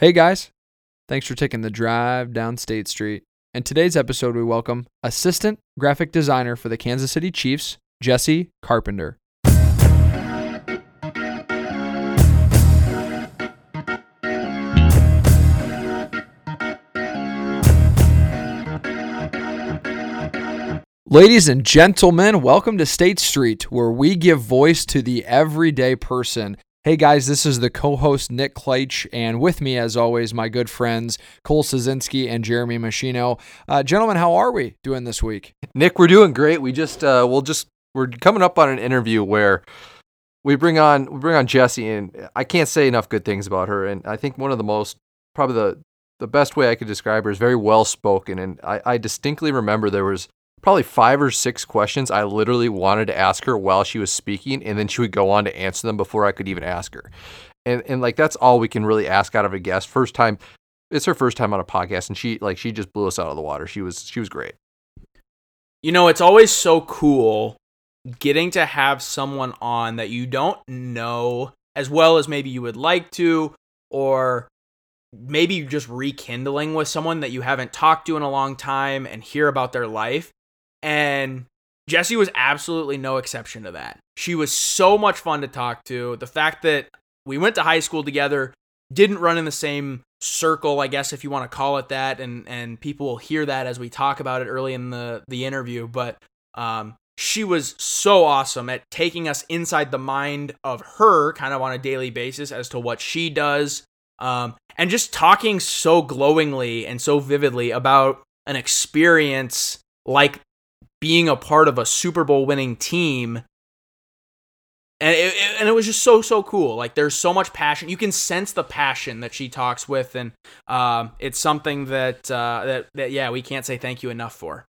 Hey guys, thanks for taking the drive down State Street. In today's episode, we welcome Assistant Graphic Designer for the Kansas City Chiefs, Jessi Carpenter. Ladies and gentlemen, welcome to State Street, where we give voice to the everyday person. Hey guys, this is the co host Nick Kleitch, and with me, as always, my good friends Cole Sazinski and Jeremy Machino. Uh, gentlemen, how are we doing this week? Nick, we're doing great. We just, uh, we'll just, we're coming up on an interview where we bring on, we bring on Jessi, and I can't say enough good things about her. And I think one of the most, probably the, the best way I could describe her is very well spoken. And I, I distinctly remember there was probably five or six questions I literally wanted to ask her while she was speaking, and then she would go on to answer them before I could even ask her. And and like that's all we can really ask out of a guest. First time, it's her first time on a podcast, and she like she just blew us out of the water. She was she was great. You know, it's always so cool getting to have someone on that you don't know as well as maybe you would like to, or maybe just rekindling with someone that you haven't talked to in a long time and hear about their life. And Jessi was absolutely no exception to that. She was so much fun to talk to. The fact that we went to high school together, didn't run in the same circle, I guess if you want to call it that, and and people will hear that as we talk about it early in the the interview. But um, she was so awesome at taking us inside the mind of her, kind of on a daily basis, as to what she does, um, and just talking so glowingly and so vividly about an experience like being a part of a Super Bowl winning team. And it, it, and it was just so so cool. Like there's so much passion. You can sense the passion that she talks with, and um, it's something that uh, that that yeah we can't say thank you enough for.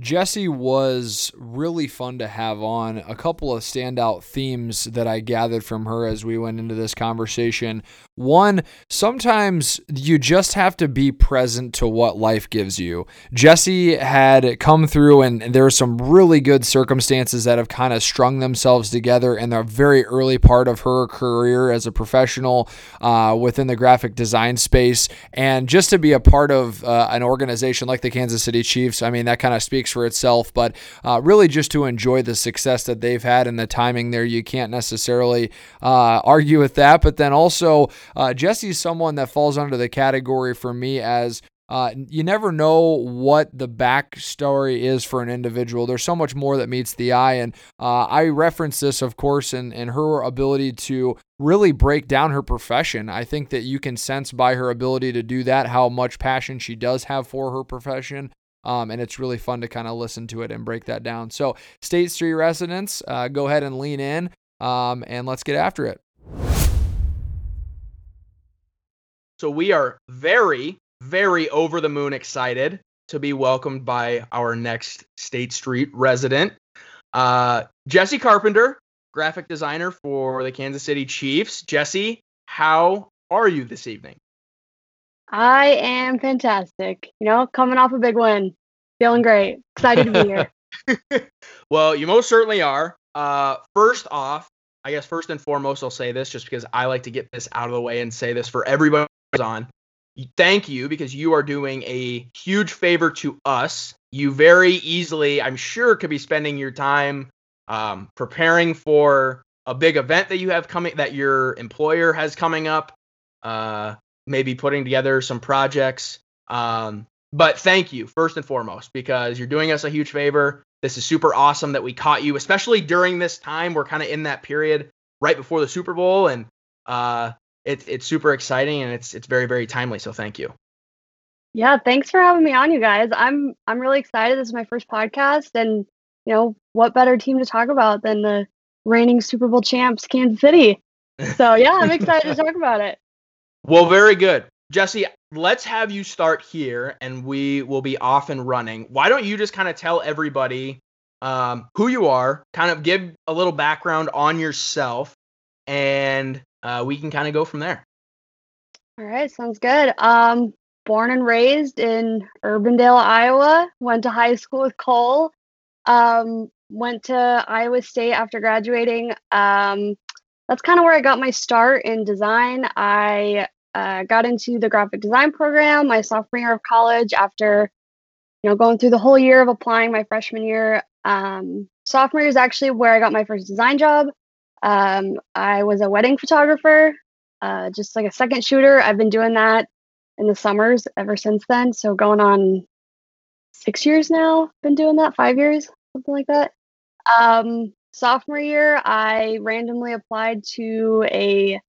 Jessi was really fun to have on. A couple of standout themes that I gathered from her as we went into this conversation. One, sometimes you just have to be present to what life gives you. Jessi had come through, and there were some really good circumstances that have kind of strung themselves together in the very early part of her career as a professional uh, within the graphic design space. And just to be a part of uh, an organization like the Kansas City Chiefs, I mean, that kind of speaks for itself, but uh, really just to enjoy the success that they've had and the timing there, you can't necessarily uh, argue with that. But then also, uh, Jessi's someone that falls under the category for me as uh, you never know what the backstory is for an individual. There's so much more that meets the eye. And uh, I reference this, of course, in, in her ability to really break down her profession. I think that you can sense by her ability to do that how much passion she does have for her profession. Um, and it's really fun to kind of listen to it and break that down. So, State Street residents, uh, go ahead and lean in um, and let's get after it. So, we are very, very over the moon excited to be welcomed by our next State Street resident, uh, Jessi Carpenter, graphic designer for the Kansas City Chiefs. Jessi, how are you this evening? I am fantastic. You know, coming off a big win. Feeling great. Excited to be here. well, you most certainly are. Uh, first off, I guess first and foremost, I'll say this just because I like to get this out of the way and say this for everybody on. Thank you because you are doing a huge favor to us. You very easily, I'm sure, could be spending your time um, preparing for a big event that you have coming, that your employer has coming up. Uh, maybe putting together some projects. Um, but thank you first and foremost because you're doing us a huge favor. This is super awesome that we caught you, especially during this time. We're kind of in that period right before the Super Bowl, and uh, it's it's super exciting and it's it's very very timely. So thank you. Yeah, thanks for having me on, you guys. I'm I'm really excited. This is my first podcast, and you know what better team to talk about than the reigning Super Bowl champs, Kansas City. So yeah, I'm excited to talk about it. Well, very good. Jessi, let's have you start here and we will be off and running. Why don't you just kind of tell everybody um, who you are, kind of give a little background on yourself, and uh, we can kind of go from there. All right, sounds good. Um, born and raised in Urbandale, Iowa. Went to high school with Cole. Um, went to Iowa State after graduating. Um, that's kind of where I got my start in design. I uh, got into the graphic design program my sophomore year of college after you know going through the whole year of applying my freshman year um, sophomore year is actually where i got my first design job um, i was a wedding photographer uh, just like a second shooter i've been doing that in the summers ever since then so going on six years now been doing that five years something like that um, sophomore year i randomly applied to a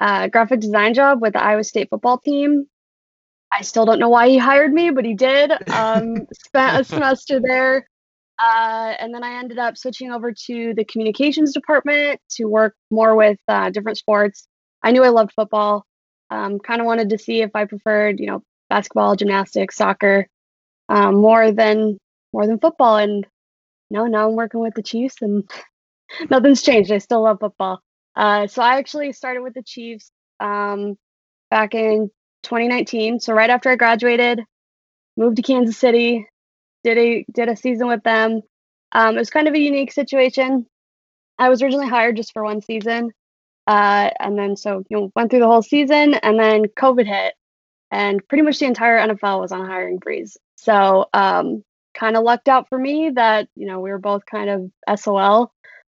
uh, graphic design job with the Iowa State football team. I still don't know why he hired me, but he did. Um, spent a semester there. Uh, and then I ended up switching over to the communications department to work more with uh, different sports. I knew I loved football. Um, kind of wanted to see if I preferred, you know, basketball, gymnastics, soccer, um, more than more than football. And no, now I'm working with the Chiefs, and nothing's changed. I still love football. Uh, so I actually started with the Chiefs um, back in 2019. So right after I graduated, moved to Kansas City, did a did a season with them. Um, it was kind of a unique situation. I was originally hired just for one season, uh, and then so you know went through the whole season, and then COVID hit, and pretty much the entire NFL was on a hiring freeze. So um, kind of lucked out for me that you know we were both kind of SOL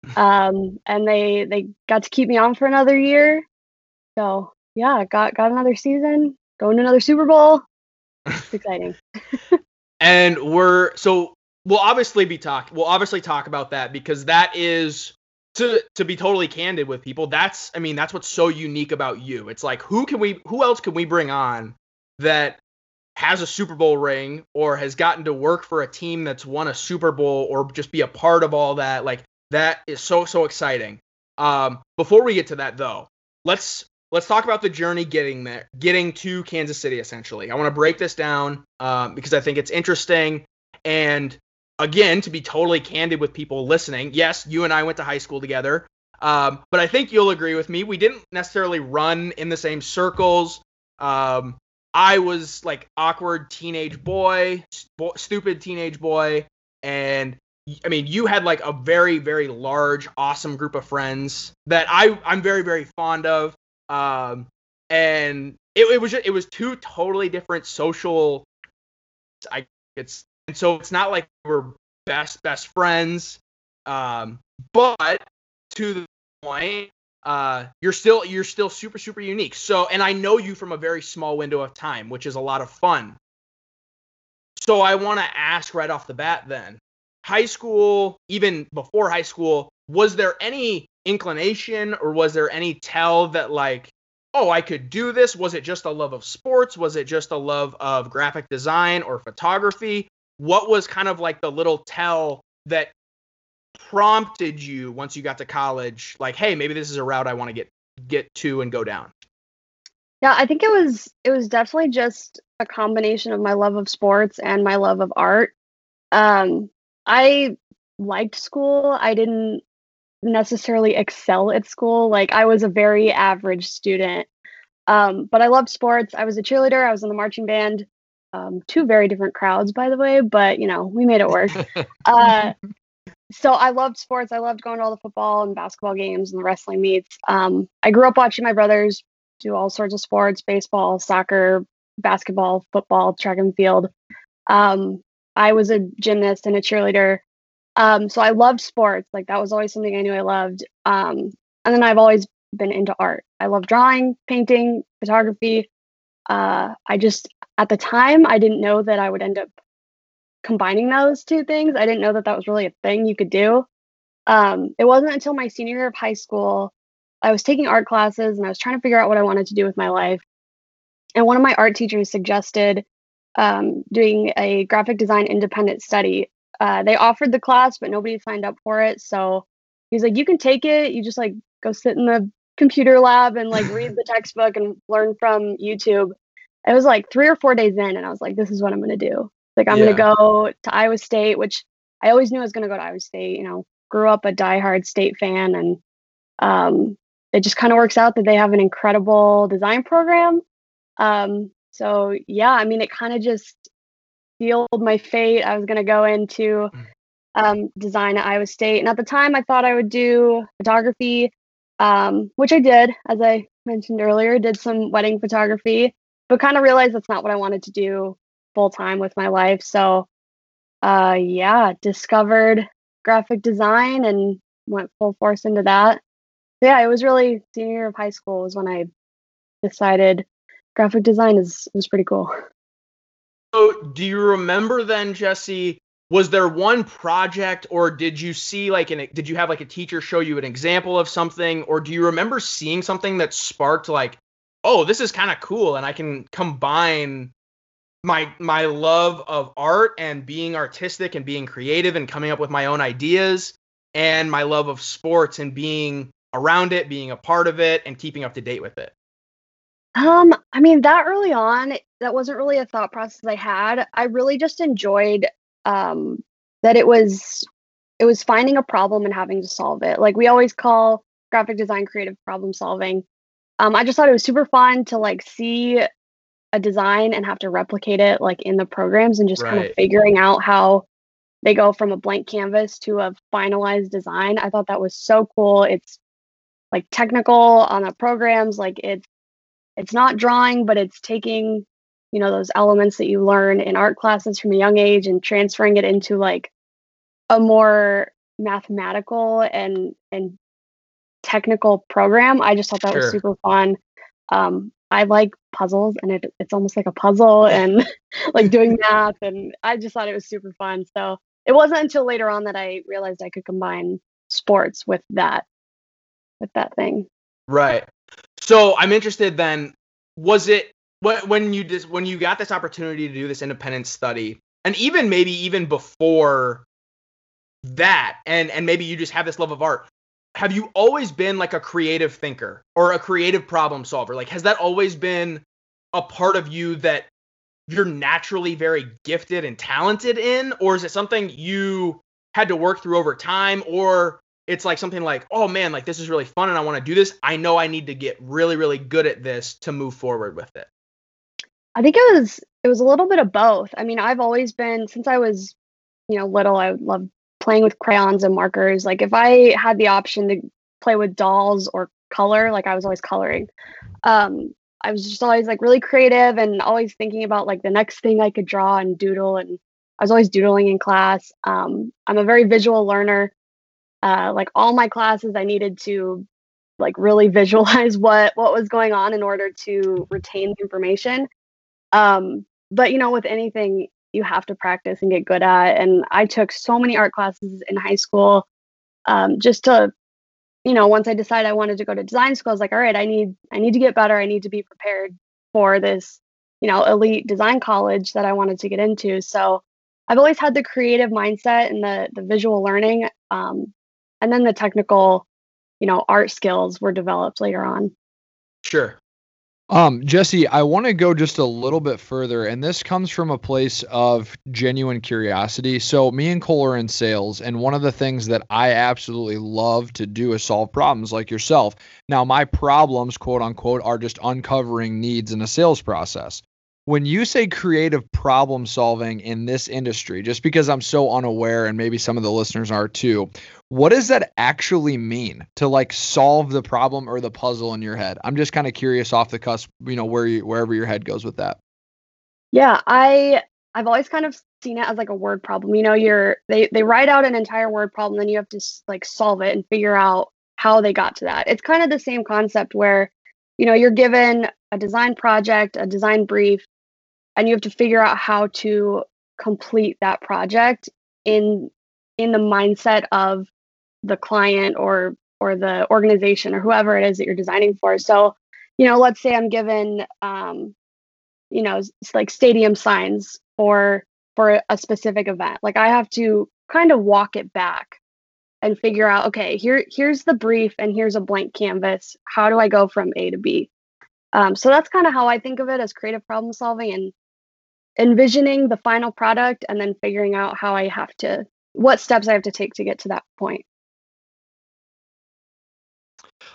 um, and they they got to keep me on for another year. So yeah, got got another season, going to another Super Bowl. It's exciting. and we're so we'll obviously be talk we'll obviously talk about that because that is to to be totally candid with people that's i mean that's what's so unique about you it's like who can we who else can we bring on that has a super bowl ring or has gotten to work for a team that's won a super bowl or just be a part of all that like that is so so exciting. Um, before we get to that though, let's let's talk about the journey getting there, getting to Kansas City. Essentially, I want to break this down um, because I think it's interesting. And again, to be totally candid with people listening, yes, you and I went to high school together. Um, but I think you'll agree with me. We didn't necessarily run in the same circles. Um, I was like awkward teenage boy, st- stupid teenage boy, and I mean, you had like a very, very large, awesome group of friends that I I'm very, very fond of. Um, and it, it was just, it was two totally different social. I it's and so it's not like we're best best friends. Um, but to the point, uh, you're still you're still super super unique. So, and I know you from a very small window of time, which is a lot of fun. So I want to ask right off the bat then high school, even before high school, was there any inclination or was there any tell that like, oh, I could do this? Was it just a love of sports? Was it just a love of graphic design or photography? What was kind of like the little tell that prompted you once you got to college like, hey, maybe this is a route I want to get get to and go down? Yeah, I think it was it was definitely just a combination of my love of sports and my love of art. Um, I liked school. I didn't necessarily excel at school. Like I was a very average student. Um, but I loved sports. I was a cheerleader. I was in the marching band. Um, two very different crowds, by the way, but you know, we made it work. uh, so I loved sports. I loved going to all the football and basketball games and the wrestling meets. Um, I grew up watching my brothers do all sorts of sports: baseball, soccer, basketball, football, track and field. Um, I was a gymnast and a cheerleader. Um, so I loved sports. Like that was always something I knew I loved. Um, and then I've always been into art. I love drawing, painting, photography. Uh, I just at the time I didn't know that I would end up combining those two things. I didn't know that that was really a thing you could do. Um, it wasn't until my senior year of high school I was taking art classes and I was trying to figure out what I wanted to do with my life. And one of my art teachers suggested um, doing a graphic design independent study. Uh, they offered the class, but nobody signed up for it. So he's like, you can take it. You just like go sit in the computer lab and like read the textbook and learn from YouTube. It was like three or four days in, and I was like, this is what I'm going to do. Like, I'm yeah. going to go to Iowa State, which I always knew I was going to go to Iowa State. You know, grew up a diehard state fan, and um, it just kind of works out that they have an incredible design program. Um, so yeah, I mean, it kind of just sealed my fate. I was going to go into mm. um, design at Iowa State, and at the time, I thought I would do photography, um, which I did, as I mentioned earlier, did some wedding photography, but kind of realized that's not what I wanted to do full time with my life. So, uh, yeah, discovered graphic design and went full force into that. Yeah, it was really senior year of high school was when I decided graphic design is was pretty cool. So, do you remember then, Jessi? Was there one project, or did you see like an? Did you have like a teacher show you an example of something, or do you remember seeing something that sparked like, oh, this is kind of cool, and I can combine my my love of art and being artistic and being creative and coming up with my own ideas, and my love of sports and being around it, being a part of it, and keeping up to date with it. Um, I mean, that early on, that wasn't really a thought process I had. I really just enjoyed um that it was it was finding a problem and having to solve it. Like we always call graphic design creative problem solving. Um, I just thought it was super fun to like see a design and have to replicate it like in the programs and just kind of figuring out how they go from a blank canvas to a finalized design. I thought that was so cool. It's like technical on the programs, like it's it's not drawing, but it's taking, you know, those elements that you learn in art classes from a young age and transferring it into like a more mathematical and and technical program. I just thought that Sure. was super fun. Um, I like puzzles, and it, it's almost like a puzzle, and like doing math, and I just thought it was super fun. So it wasn't until later on that I realized I could combine sports with that with that thing. Right. So I'm interested then. Was it when you just when you got this opportunity to do this independent study, and even maybe even before that, and and maybe you just have this love of art. Have you always been like a creative thinker or a creative problem solver? Like, has that always been a part of you that you're naturally very gifted and talented in, or is it something you had to work through over time, or it's like something like, oh man, like this is really fun and I want to do this. I know I need to get really, really good at this to move forward with it. I think it was it was a little bit of both. I mean, I've always been since I was, you know, little, I loved playing with crayons and markers. Like if I had the option to play with dolls or color, like I was always coloring. Um, I was just always like really creative and always thinking about like the next thing I could draw and doodle and I was always doodling in class. Um, I'm a very visual learner. Uh, like all my classes, I needed to like really visualize what what was going on in order to retain the information um but you know with anything you have to practice and get good at and i took so many art classes in high school um just to you know once i decided i wanted to go to design school i was like all right i need i need to get better. I need to be prepared for this you know elite design college that i wanted to get into. So i've always had the creative mindset and the the visual learning um and then the technical you know art skills were developed later on. Sure. Um, Jessi, I want to go just a little bit further, and this comes from a place of genuine curiosity. So, me and Cole are in sales, and one of the things that I absolutely love to do is solve problems like yourself. Now, my problems, quote unquote, are just uncovering needs in a sales process. When you say creative problem solving in this industry, just because I'm so unaware, and maybe some of the listeners are too, what does that actually mean to like solve the problem or the puzzle in your head? I'm just kind of curious off the cusp, you know, where you wherever your head goes with that. Yeah, I I've always kind of seen it as like a word problem. You know, you're they they write out an entire word problem, then you have to like solve it and figure out how they got to that. It's kind of the same concept where, you know, you're given a design project, a design brief, and you have to figure out how to complete that project in in the mindset of the client or or the organization or whoever it is that you're designing for. So, you know, let's say I'm given um, you know, like stadium signs for for a specific event. Like I have to kind of walk it back and figure out, okay, here here's the brief and here's a blank canvas. How do I go from A to B? Um, so that's kind of how I think of it as creative problem solving and envisioning the final product and then figuring out how I have to what steps I have to take to get to that point.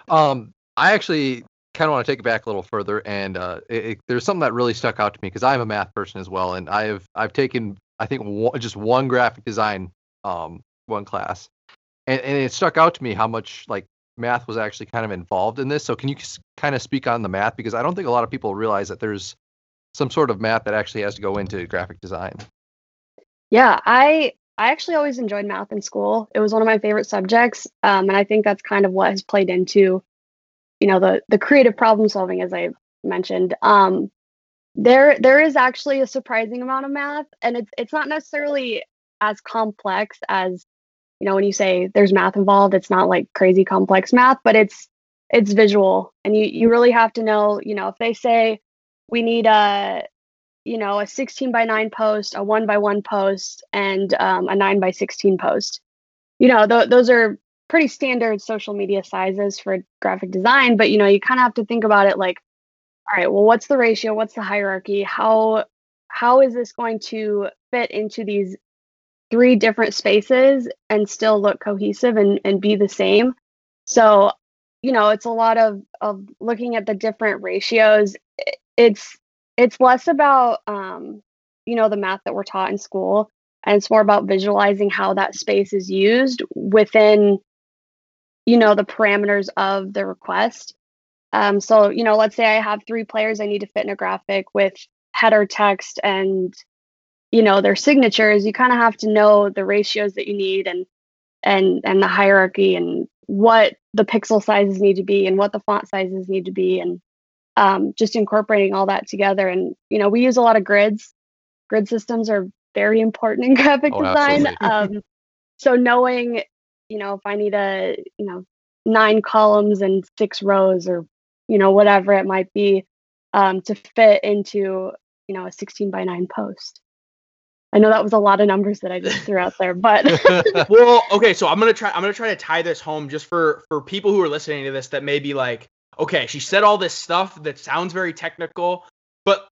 Um, I actually kind of want to take it back a little further, and uh, it, it, there's something that really stuck out to me because I'm a math person as well, and I've I've taken I think one, just one graphic design um one class, and and it stuck out to me how much like math was actually kind of involved in this. So can you kind of speak on the math because I don't think a lot of people realize that there's some sort of math that actually has to go into graphic design. Yeah, I I actually always enjoyed math in school. It was one of my favorite subjects, um, and I think that's kind of what has played into, you know, the the creative problem solving, as I mentioned. Um, there there is actually a surprising amount of math, and it's it's not necessarily as complex as, you know, when you say there's math involved. It's not like crazy complex math, but it's it's visual, and you you really have to know, you know, if they say we need a you know, a 16 by 9 post, a 1 by 1 post, and um, a 9 by 16 post. You know, th- those are pretty standard social media sizes for graphic design, but you know, you kind of have to think about it like, all right, well, what's the ratio? What's the hierarchy? How how is this going to fit into these three different spaces and still look cohesive and, and be the same? So, you know, it's a lot of of looking at the different ratios. It's it's less about um, you know the math that we're taught in school and it's more about visualizing how that space is used within you know the parameters of the request. Um, so you know let's say i have three players i need to fit in a graphic with header text and you know their signatures you kind of have to know the ratios that you need and and and the hierarchy and what the pixel sizes need to be and what the font sizes need to be and um, just incorporating all that together. And you know, we use a lot of grids. Grid systems are very important in graphic Oh, design. um, so knowing, you know, if I need a, you know, nine columns and six rows, or you know, whatever it might be, um, to fit into, you know, a 16 by 9 post. I know that was a lot of numbers that I just threw out there, but well, okay, so I'm gonna try. I'm gonna try to tie this home just for for people who are listening to this that may be like, okay, she said all this stuff that sounds very technical, but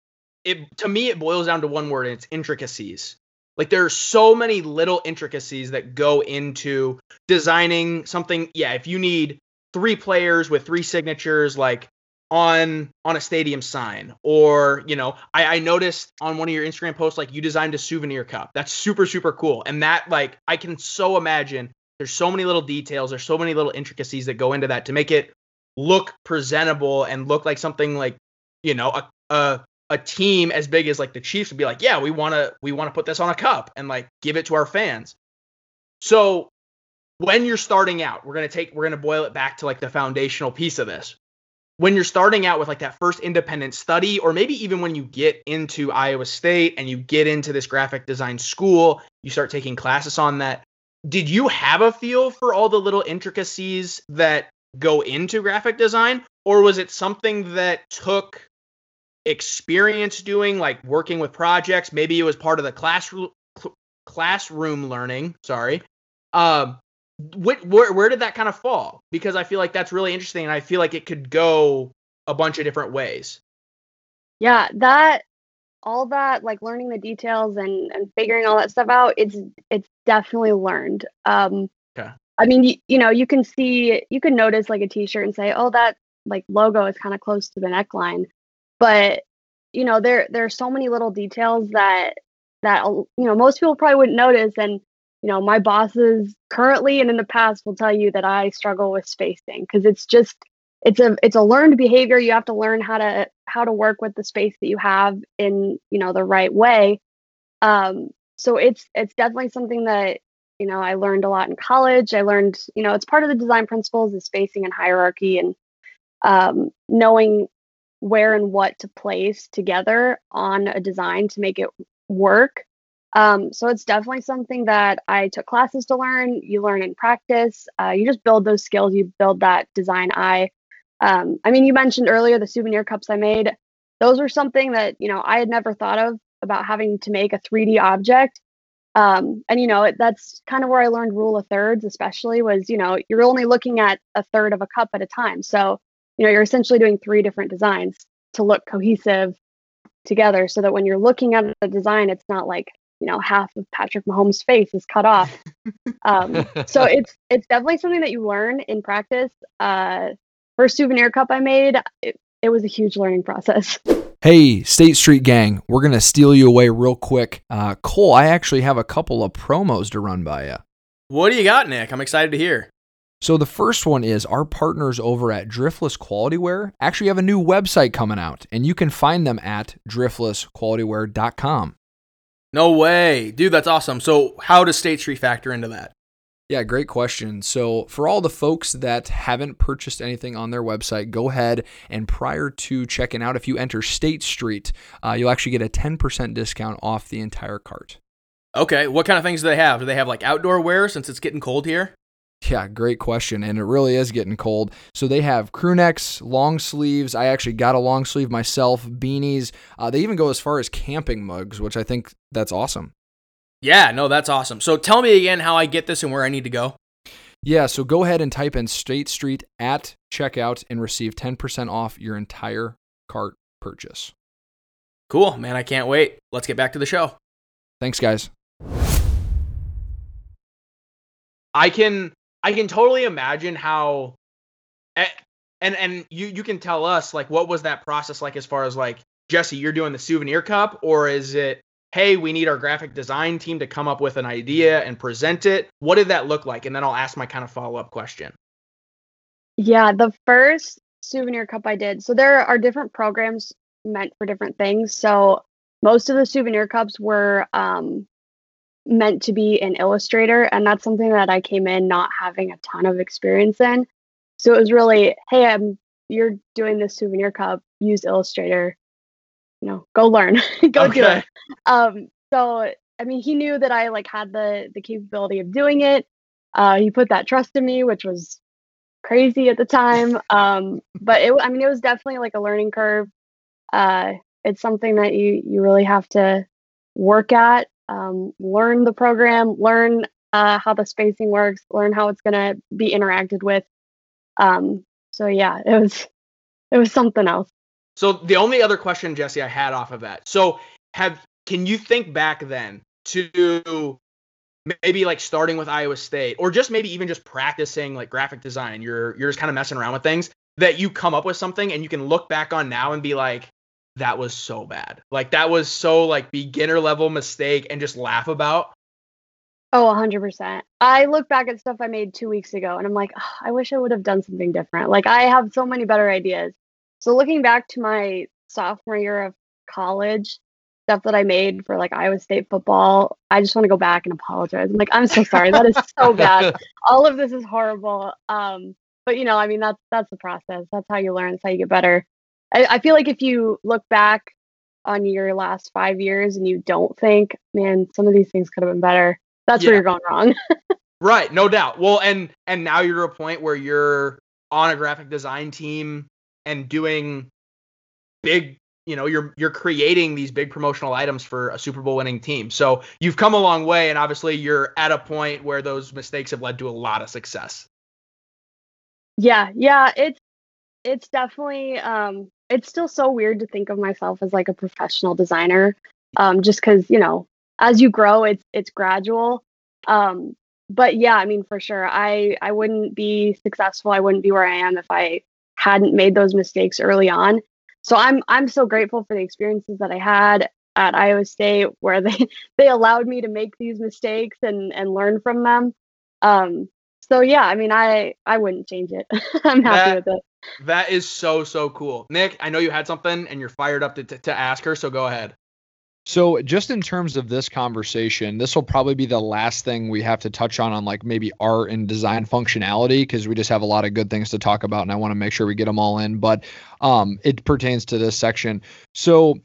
it to me it boils down to one word, and it's intricacies. Like there are so many little intricacies that go into designing something. Yeah, if you need three players with three signatures, like on on a stadium sign or you know I, I noticed on one of your instagram posts like you designed a souvenir cup that's super super cool and that like i can so imagine there's so many little details there's so many little intricacies that go into that to make it look presentable and look like something like you know a a, a team as big as like the chiefs would be like yeah we want to we want to put this on a cup and like give it to our fans so when you're starting out we're going to take we're going to boil it back to like the foundational piece of this when you're starting out with like that first independent study, or maybe even when you get into Iowa State and you get into this graphic design school, you start taking classes on that. Did you have a feel for all the little intricacies that go into graphic design, or was it something that took experience doing, like working with projects? Maybe it was part of the classroom classroom learning. Sorry. Um, where where did that kind of fall? Because I feel like that's really interesting, and I feel like it could go a bunch of different ways. Yeah, that all that like learning the details and and figuring all that stuff out. It's it's definitely learned. Um, okay. I mean, you, you know, you can see you can notice like a T-shirt and say, oh, that like logo is kind of close to the neckline, but you know, there there are so many little details that that you know most people probably wouldn't notice and you know, my bosses currently and in the past will tell you that I struggle with spacing because it's just it's a it's a learned behavior. You have to learn how to how to work with the space that you have in, you know, the right way. Um, so it's it's definitely something that you know I learned a lot in college. I learned, you know, it's part of the design principles, the spacing and hierarchy and um, knowing where and what to place together on a design to make it work um, so it's definitely something that I took classes to learn. You learn in practice. Uh, you just build those skills. You build that design eye. Um, I mean, you mentioned earlier the souvenir cups I made. Those were something that you know I had never thought of about having to make a 3D object. Um, and you know that's kind of where I learned rule of thirds, especially was you know you're only looking at a third of a cup at a time. So you know you're essentially doing three different designs to look cohesive together, so that when you're looking at the design, it's not like you know half of Patrick Mahomes' face is cut off. um, so it's it's definitely something that you learn in practice. Uh, first souvenir cup I made, it, it was a huge learning process. Hey, State Street Gang, we're going to steal you away real quick. Uh, Cole, I actually have a couple of promos to run by you. What do you got, Nick? I'm excited to hear. So the first one is our partners over at Driftless Quality Wear actually have a new website coming out, and you can find them at driftlessqualitywear.com. No way. Dude, that's awesome. So, how does State Street factor into that? Yeah, great question. So, for all the folks that haven't purchased anything on their website, go ahead and prior to checking out, if you enter State Street, uh, you'll actually get a 10% discount off the entire cart. Okay. What kind of things do they have? Do they have like outdoor wear since it's getting cold here? Yeah, great question. And it really is getting cold. So they have crew necks, long sleeves. I actually got a long sleeve myself, beanies. Uh, they even go as far as camping mugs, which I think that's awesome. Yeah, no, that's awesome. So tell me again how I get this and where I need to go. Yeah, so go ahead and type in State Street at checkout and receive 10% off your entire cart purchase. Cool, man. I can't wait. Let's get back to the show. Thanks, guys. I can I can totally imagine how eh, and and you you can tell us like what was that process like as far as like Jessi, you're doing the souvenir cup or is it hey, we need our graphic design team to come up with an idea and present it? What did that look like? And then I'll ask my kind of follow-up question. Yeah, the first souvenir cup I did. So there are different programs meant for different things. So most of the souvenir cups were um, meant to be an illustrator, and that's something that I came in not having a ton of experience in. So it was really, hey, I'm you're doing this souvenir cup, use Illustrator, you know, go learn, go do it. Um, so I mean, he knew that I like had the the capability of doing it. Uh, he put that trust in me, which was crazy at the time. Um, but it, I mean, it was definitely like a learning curve. Uh, it's something that you you really have to work at, um, learn the program, learn uh, how the spacing works, learn how it's gonna be interacted with. Um, so yeah, it was it was something else. So the only other question, Jessi, I had off of that. So have can you think back then to maybe like starting with Iowa State, or just maybe even just practicing like graphic design? You're you're just kind of messing around with things that you come up with something and you can look back on now and be like, that was so bad. Like that was so like beginner level mistake and just laugh about. Oh, 100%. I look back at stuff I made two weeks ago and I'm like, "Ugh, I wish I would have done something different. Like, I have so many better ideas. So, looking back to my sophomore year of college, stuff that I made for like Iowa State football, I just want to go back and apologize. I'm like, I'm so sorry. That is so bad. All of this is horrible. Um, but you know, I mean, that's that's the process. That's how you learn. That's how you get better. I, I feel like if you look back on your last five years and you don't think, man, some of these things could have been better, that's Yeah. where you're going wrong. Right, no doubt. Well, and and now you're at a point where you're on a graphic design team and doing big, you know, you're you're creating these big promotional items for a Super Bowl winning team. So you've come a long way and obviously you're at a point where those mistakes have led to a lot of success. yeah, yeah, it's it's definitely um it's still so weird to think of myself as like a professional designer. Um just cuz, you know, as you grow, it's it's gradual. Um but yeah, I mean for sure. I I wouldn't be successful. I wouldn't be where I am if I hadn't made those mistakes early on. So I'm I'm so grateful for the experiences that I had at Iowa State where they they allowed me to make these mistakes and and learn from them. Um so yeah, I mean I I wouldn't change it. I'm happy That- with it. That is so so cool. Nick, I know you had something and you're fired up to to, to ask her, so go ahead. So, just in terms of this conversation, this will probably be the last thing we have to touch on on like maybe art and design functionality because we just have a lot of good things to talk about and I want to make sure we get them all in. But um, it pertains to this section. So,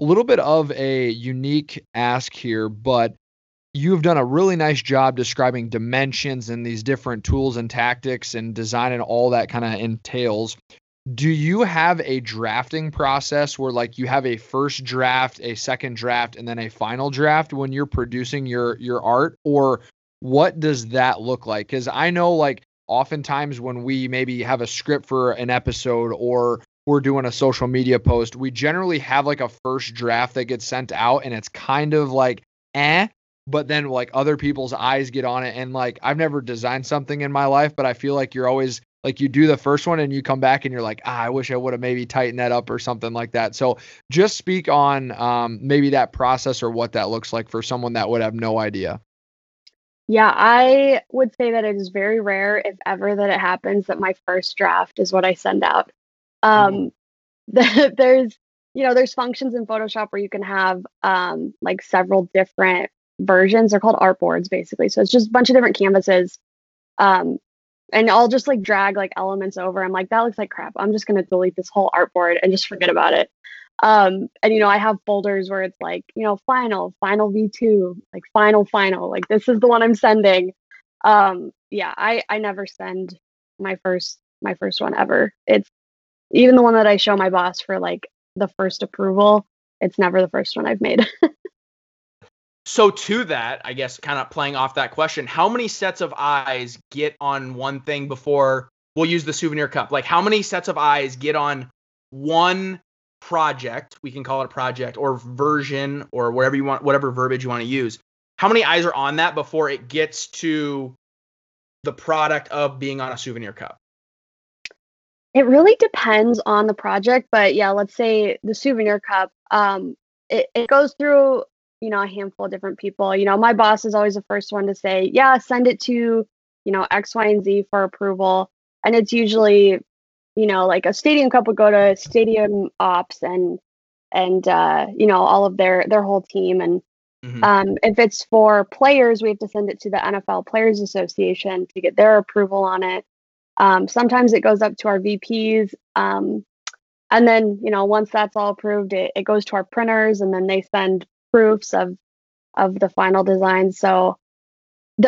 a little bit of a unique ask here, but you've done a really nice job describing dimensions and these different tools and tactics and design and all that kind of entails do you have a drafting process where like you have a first draft a second draft and then a final draft when you're producing your your art? Or what does that look like? Because i know like oftentimes when we maybe have a script for an episode or we're doing a social media post we generally have like a first draft that gets sent out and it's kind of like eh but then like other people's eyes get on it and like i've never designed something in my life but i feel like you're always like you do the first one and you come back and you're like ah, i wish i would have maybe tightened that up or something like that so just speak on um, maybe that process or what that looks like for someone that would have no idea Yeah, I would say that it is very rare, if ever, that it happens that my first draft is what I send out. Um, the, there's, you know, there's functions in Photoshop where you can have um, like several different versions. They're called artboards, basically. So it's just a bunch of different canvases. Um, and I'll just like drag like elements over. I'm like, that looks like crap. I'm just gonna delete this whole artboard and just forget about it. Um, and you know, I have folders where it's like, you know, final, final V2, like final, final, like this is the one I'm sending. Um, yeah, I I never send my first my first one ever. It's even the one that I show my boss for like the first approval, it's never the first one I've made. so to that, I guess kind of playing off that question, how many sets of eyes get on one thing before we'll use the souvenir cup? Like how many sets of eyes get on one project, we can call it a project or version or whatever you want, whatever verbiage you want to use. How many eyes are on that before it gets to the product of being on a souvenir cup? It really depends on the project, but yeah, let's say the souvenir cup, um, it, it goes through, you know, a handful of different people. You know, my boss is always the first one to say, yeah, send it to, you know, X, Y, and Z for approval. And it's usually you know, like a stadium cup would go to stadium ops and and uh, you know all of their their whole team and mm-hmm. um, if it's for players we have to send it to the nfl players association to get their approval on it um, sometimes it goes up to our vps um, and then you know once that's all approved it, it goes to our printers and then they send proofs of of the final design so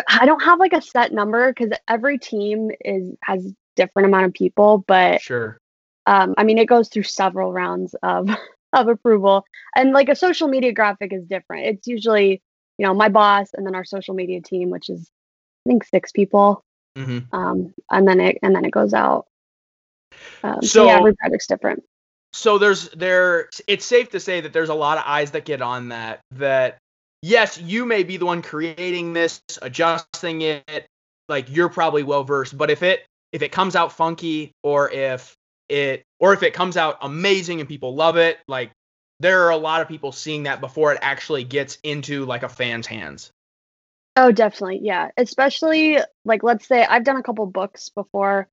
I don't have like a set number because every team is has different amount of people, but sure. Um, I mean, it goes through several rounds of of approval, and like a social media graphic is different. It's usually you know my boss and then our social media team, which is I think six people, mm-hmm. um, and then it and then it goes out. Um, so, so yeah, every project's different. So there's there. It's safe to say that there's a lot of eyes that get on that. That yes, you may be the one creating this, adjusting it. Like you're probably well versed, but if it if it comes out funky or if it or if it comes out amazing and people love it, like there are a lot of people seeing that before it actually gets into like a fan's hands. Oh, definitely. Yeah. Especially like let's say I've done a couple books before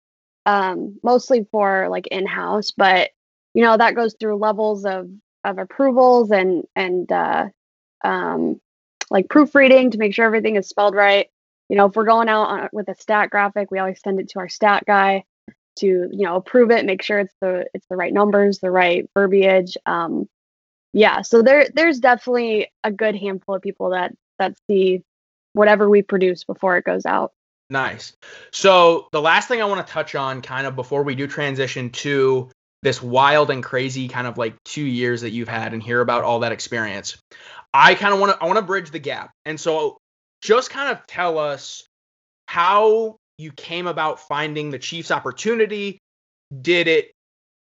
um mostly for like in-house, but you know, that goes through levels of of approvals and and uh um like proofreading to make sure everything is spelled right you know, if we're going out on, with a stat graphic, we always send it to our stat guy to, you know, approve it, make sure it's the it's the right numbers, the right verbiage. Um, yeah, so there there's definitely a good handful of people that that see whatever we produce before it goes out. Nice. So the last thing I want to touch on, kind of before we do transition to this wild and crazy kind of like two years that you've had and hear about all that experience. I kind of want to I want to bridge the gap. And so just kind of tell us how you came about finding the Chiefs opportunity. Did it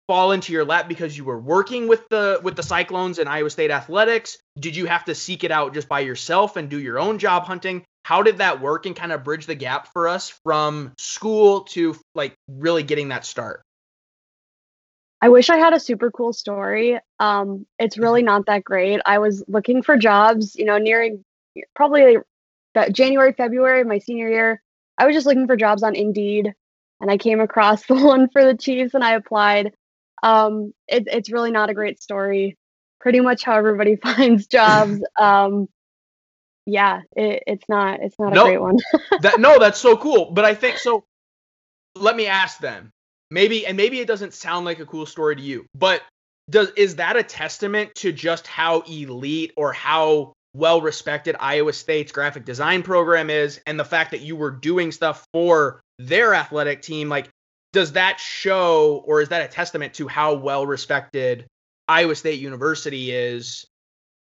fall into your lap because you were working with the with the Cyclones and Iowa State athletics? Did you have to seek it out just by yourself and do your own job hunting? How did that work and kind of bridge the gap for us from school to like really getting that start? I wish I had a super cool story. Um, it's really not that great. I was looking for jobs, you know, nearing probably that January, February, of my senior year, I was just looking for jobs on Indeed and I came across the one for the Chiefs and I applied. Um, it, it's really not a great story. Pretty much how everybody finds jobs. Um, yeah, it, it's not it's not a great one. that no, that's so cool. But I think so. Let me ask them. Maybe and maybe it doesn't sound like a cool story to you, but does is that a testament to just how elite or how well respected Iowa State's graphic design program is and the fact that you were doing stuff for their athletic team? Like does that show or is that a testament to how well respected Iowa State University is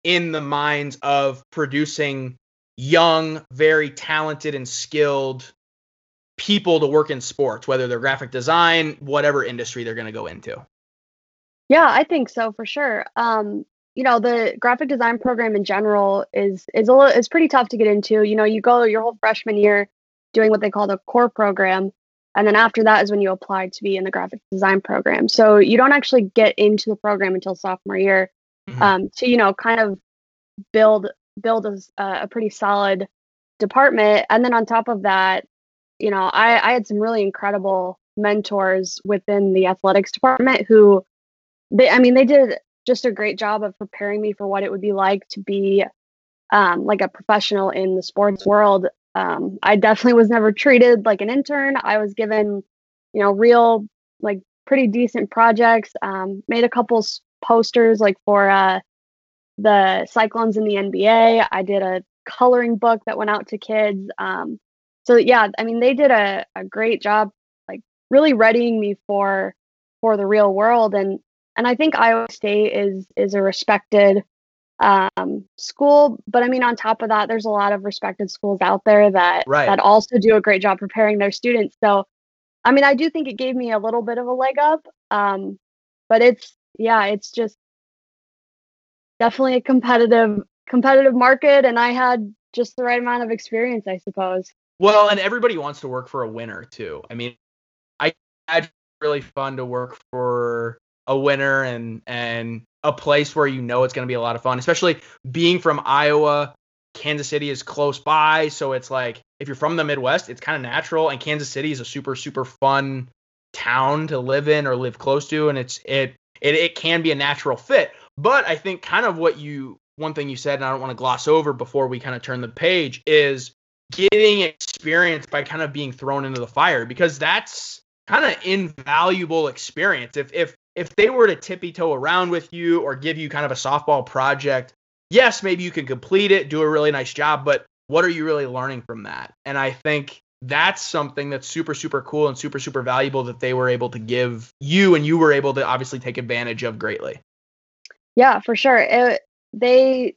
in the minds of producing young, very talented and skilled people to work in sports, whether they're graphic design, whatever industry they're going to go into? Yeah, I think so for sure. Um, you know the graphic design program in general is is a little, is pretty tough to get into you know you go your whole freshman year doing what they call the core program and then after that is when you apply to be in the graphic design program so you don't actually get into the program until sophomore year mm-hmm. um, to you know kind of build build a, a pretty solid department. And then on top of that, you know, I, I had some really incredible mentors within the athletics department who they I mean they did just a great job of preparing me for what it would be like to be um, like a professional in the sports world. Um, I definitely was never treated like an intern. I was given, you know, real like pretty decent projects. Um, made a couple posters like for uh, the Cyclones in the NBA. I did a coloring book that went out to kids. Um, so yeah, I mean, they did a, a great job, like really readying me for for the real world. And and I think Iowa State is is a respected um, school. But I mean, on top of that, there's a lot of respected schools out there that Right. that also do a great job preparing their students. So, I mean, I do think it gave me a little bit of a leg up. Um, but it's yeah, it's just definitely a competitive competitive market, and I had just the right amount of experience, I suppose. Well, and everybody wants to work for a winner too. I mean, I it's really fun to work for a winner and and a place where you know it's going to be a lot of fun, especially being from Iowa. Kansas City is close by, so it's like if you're from the Midwest, it's kind of natural. And Kansas City is a super super fun town to live in or live close to, and it's it it it can be a natural fit. But I think kind of what you one thing you said, and I don't want to gloss over before we kind of turn the page is getting experience by kind of being thrown into the fire because that's kind of invaluable experience. If if if they were to tippy toe around with you or give you kind of a softball project, yes, maybe you can complete it, do a really nice job, but what are you really learning from that? And I think that's something that's super super cool and super super valuable that they were able to give you and you were able to obviously take advantage of greatly. Yeah, for sure. It, they,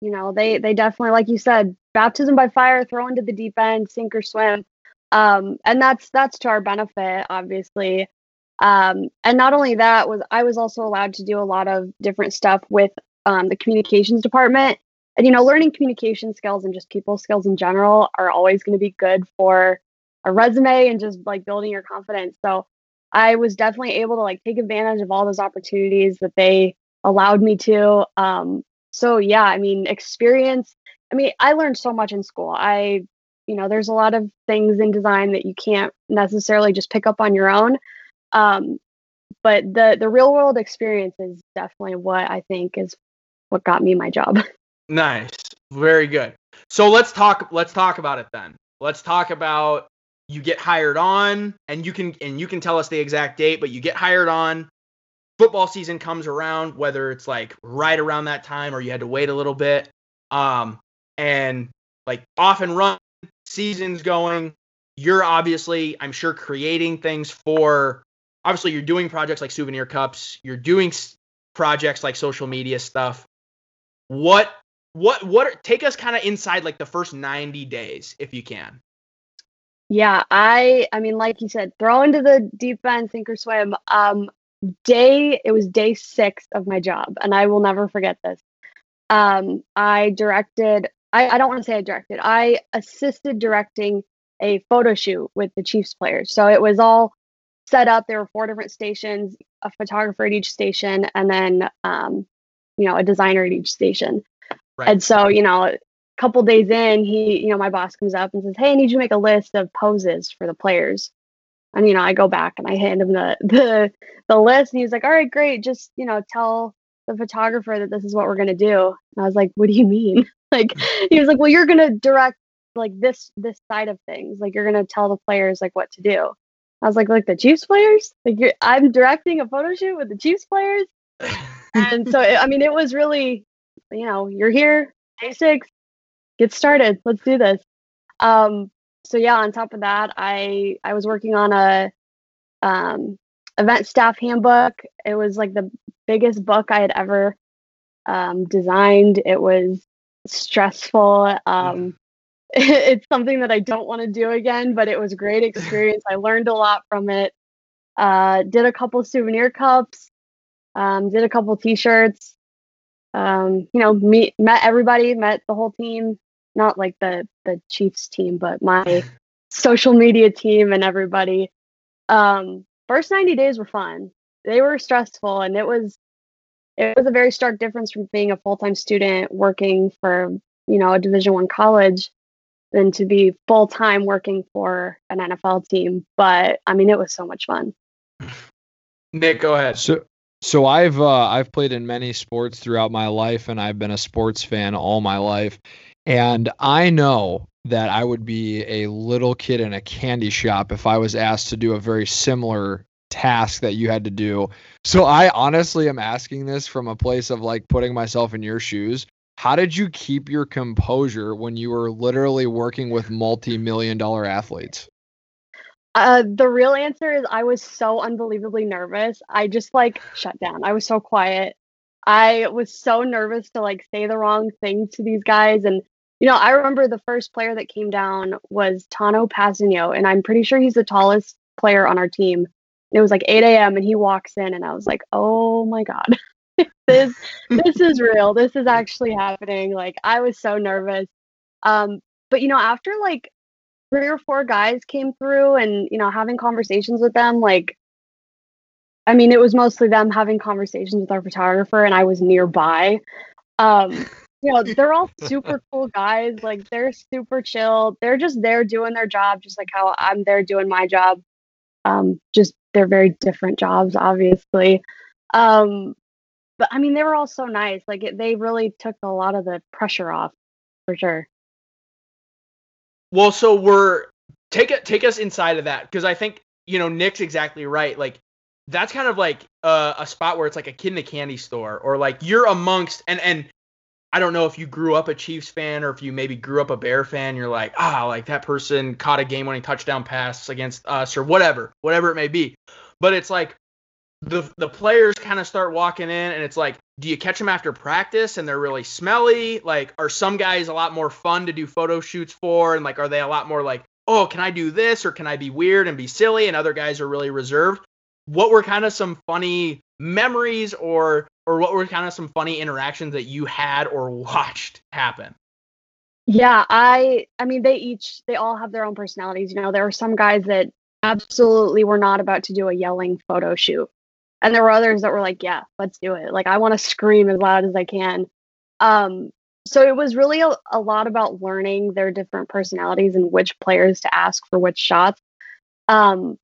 you know, they they definitely, like you said, baptism by fire, throw into the deep end, sink or swim, um, and that's that's to our benefit, obviously. Um, and not only that was I was also allowed to do a lot of different stuff with um, the communications department. And you know, learning communication skills and just people skills in general are always going to be good for a resume and just like building your confidence. So I was definitely able to like take advantage of all those opportunities that they allowed me to. Um, so yeah, I mean, experience. I mean, I learned so much in school. I, you know, there's a lot of things in design that you can't necessarily just pick up on your own. Um, but the the real world experience is definitely what I think is what got me my job. Nice. Very good. So let's talk let's talk about it then. Let's talk about you get hired on and you can and you can tell us the exact date, but you get hired on. Football season comes around, whether it's like right around that time or you had to wait a little bit. Um and like off and run season's going. You're obviously, I'm sure, creating things for obviously you're doing projects like souvenir cups, you're doing projects like social media stuff. What what what are, take us kind of inside like the first 90 days if you can Yeah, I I mean, like you said, throw into the deep end, sink or swim. Um, day it was day six of my job, and I will never forget this. Um, I directed. I, I don't want to say I directed. I assisted directing a photo shoot with the Chiefs players. So it was all set up. There were four different stations, a photographer at each station, and then um, you know, a designer at each station. Right. And so, you know, a couple days in, he, you know, my boss comes up and says, "Hey, I need you to make a list of poses for the players." And you know, I go back and I hand him the the the list, and he's like, "All right, great. Just you know, tell the photographer that this is what we're gonna do." And I was like, "What do you mean?" like, he was like, "Well, you're gonna direct like this this side of things. Like, you're gonna tell the players like what to do." I was like, "Like the Chiefs players? Like, you're, I'm directing a photo shoot with the Chiefs players?" and so I mean, it was really, you know, you're here, six, get started, let's do this. Um, so yeah, on top of that, I I was working on a um, event staff handbook. It was like the biggest book I had ever um, designed. It was stressful. Um, it's something that I don't want to do again, but it was a great experience. I learned a lot from it. Uh, did a couple souvenir cups um, did a couple t-shirts um, you know meet met everybody met the whole team not like the the chiefs team but my social media team and everybody um, first 90 days were fun they were stressful and it was it was a very stark difference from being a full-time student working for you know a division one college than to be full time working for an NFL team. But I mean, it was so much fun. Nick, go ahead. So so I've uh, I've played in many sports throughout my life, and I've been a sports fan all my life. And I know that I would be a little kid in a candy shop if I was asked to do a very similar task that you had to do. So I honestly am asking this from a place of like putting myself in your shoes. How did you keep your composure when you were literally working with multi-million dollar athletes? Uh, the real answer is I was so unbelievably nervous. I just like shut down. I was so quiet. I was so nervous to like say the wrong thing to these guys. And, you know, I remember the first player that came down was Tanoh Kpassagnon, and I'm pretty sure he's the tallest player on our team. And it was like 8 a.m. and he walks in and I was like, oh my God. this this is real. This is actually happening. Like I was so nervous. Um, but you know, after like three or four guys came through and you know having conversations with them like i mean it was mostly them having conversations with our photographer and i was nearby. Um you know they're all super cool guys like they're super chill. They're just there doing their job just like how i'm there doing my job. Um just they're very different jobs obviously. Um but i mean they were all so nice. Like it, they really took a lot of the pressure off for sure. Well, so we're take it take us inside of that because I think you know Nick's exactly right. Like that's kind of like a, a spot where it's like a kid in a candy store, or like you're amongst and and I don't know if you grew up a Chiefs fan or if you maybe grew up a Bear fan. You're like ah, like that person caught a game-winning touchdown pass against us or whatever, whatever it may be. But it's like the the players kind of start walking in and it's like do you catch them after practice and they're really smelly like are some guys a lot more fun to do photo shoots for and like are they a lot more like oh can i do this or can i be weird and be silly and other guys are really reserved what were kind of some funny memories or or what were kind of some funny interactions that you had or watched happen Yeah, I I mean they each they all have their own personalities, you know. There were some guys that absolutely were not about to do a yelling photo shoot. And there were others that were like, yeah, let's do it. Like I want to scream as loud as I can. Um so it was really a, a lot about learning their different personalities and which players to ask for which shots. Um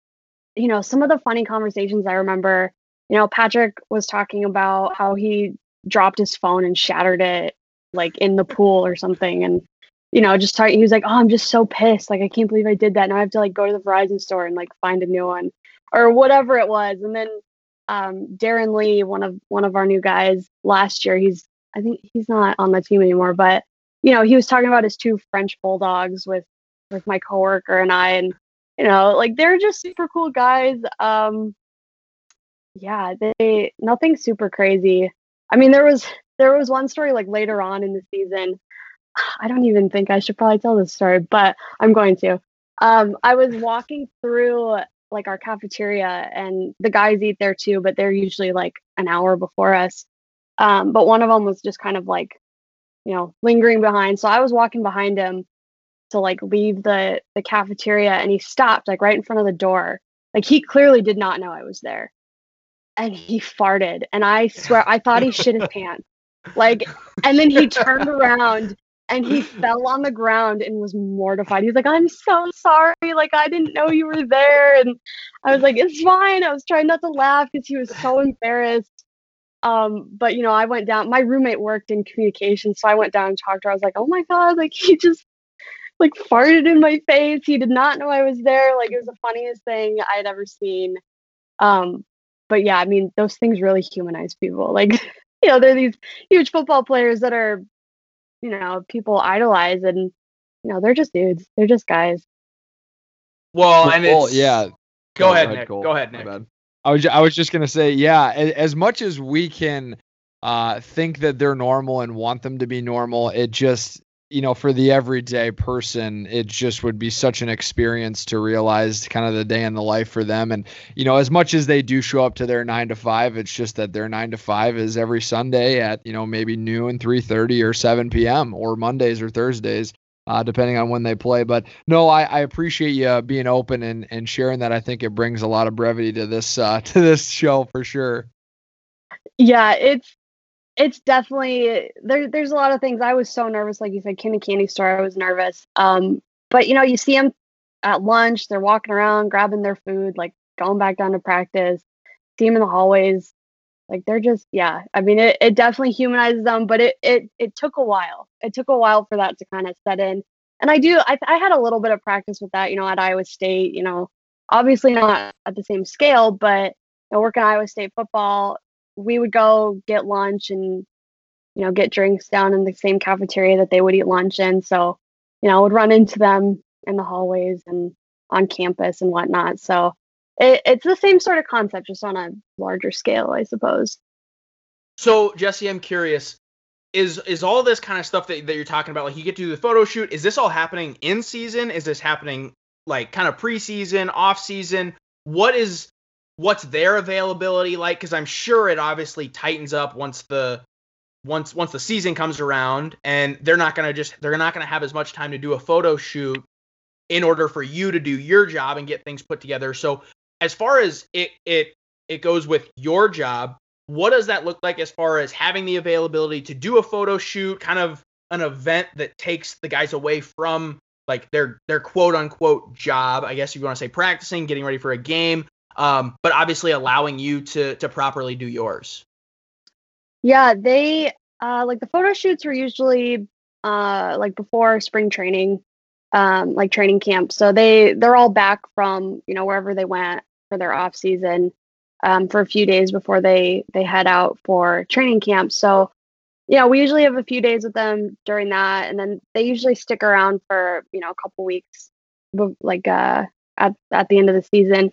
you know, some of the funny conversations I remember, you know, Patrick was talking about how he dropped his phone and shattered it like in the pool or something. And you know just talking he was like oh i'm just so pissed. Like i can't believe i did that. Now i have to like go to the verizon store and like find a new one or whatever it was. And then um Darron Lee one of one of our new guys last year he's i think he's not on the team anymore but you know he was talking about his two french bulldogs with with my coworker and i and you know like they're just super cool guys um yeah they nothing super crazy i mean there was there was one story like later on in the season I don't even think I should probably tell this story, but I'm going to. Um, I was walking through like our cafeteria, and the guys eat there too, but they're usually like an hour before us. Um, but one of them was just kind of like, you know, lingering behind. So I was walking behind him to like leave the the cafeteria, and he stopped like right in front of the door. Like he clearly did not know I was there, and he farted, and I swear I thought he shit his pants. Like, and then he turned around and he fell on the ground and was mortified. He's like, I'm so sorry. Like, I didn't know you were there. And I was like, it's fine. I was trying not to laugh because he was so embarrassed. Um, but you know, I went down, my roommate worked in communication, so I went down and talked to her. I was like, oh my God, like he just like farted in my face. He did not know I was there. Like it was the funniest thing I had ever seen. Um, but yeah, I mean, those things really humanize people. Like, you know, they're these huge football players that are you know people idolize and you know they're just dudes they're just guys well and Well, it's yeah. go ahead go nick Cole. go ahead nick. I was I was just gonna say, yeah. As much as we can uh, think that they're normal and want them to be normal, it just you know for the everyday person, it just would be such an experience to realize kind of the day in the life for them. And you know, as much as they do show up to their nine to five, it's just that their nine to five is every Sunday at you know maybe noon, three thirty, or seven p.m. or Mondays or Thursdays uh, depending on when they play. But no, I, I appreciate you being open and, and sharing that. I think it brings a lot of brevity to this uh, to this show for sure. yeah it's it's definitely there. There's a lot of things. I was so nervous, like you said, Kinder Candy Store. I was nervous. Um, but you know, you see them at lunch. They're walking around, grabbing their food, like going back down to practice. See them in the hallways. Like they're just, yeah. I mean, it, it definitely humanizes them, but it it it took a while. It took a while for that to kind of set in. And I do. I I had a little bit of practice with that. You know, at Iowa State. You know, obviously not at the same scale, but you know, working Iowa State football, we would go get lunch and you know get drinks down in the same cafeteria that they would eat lunch in. So you know, I would run into them in the hallways and on campus and whatnot. So it, it's the same sort of concept, just on a larger scale, I suppose. So Jessi, I'm curious. Is is all this kind of stuff that, that you're talking about, like you get to do the photo shoot, is this all happening in season? Is this happening like kind of preseason, off season? What is what's their availability like? Because I'm sure it obviously tightens up once the once once the season comes around, and they're not gonna just they're not gonna have as much time to do a photo shoot in order for you to do your job and get things put together. So as far as it it it goes with your job, what does that look like as far as having the availability to do a photo shoot, kind of an event that takes the guys away from like their their quote unquote job, I guess you want to say practicing, getting ready for a game, um, but obviously allowing you to to properly do yours. Yeah, they uh, like the photo shoots were usually uh, like before spring training um, like training camp. So they they're all back from you know wherever they went for their off season um, for a few days before they they head out for training camp. So yeah, we usually have a few days with them during that, and then they usually stick around for you know a couple weeks, like uh, at at the end of the season.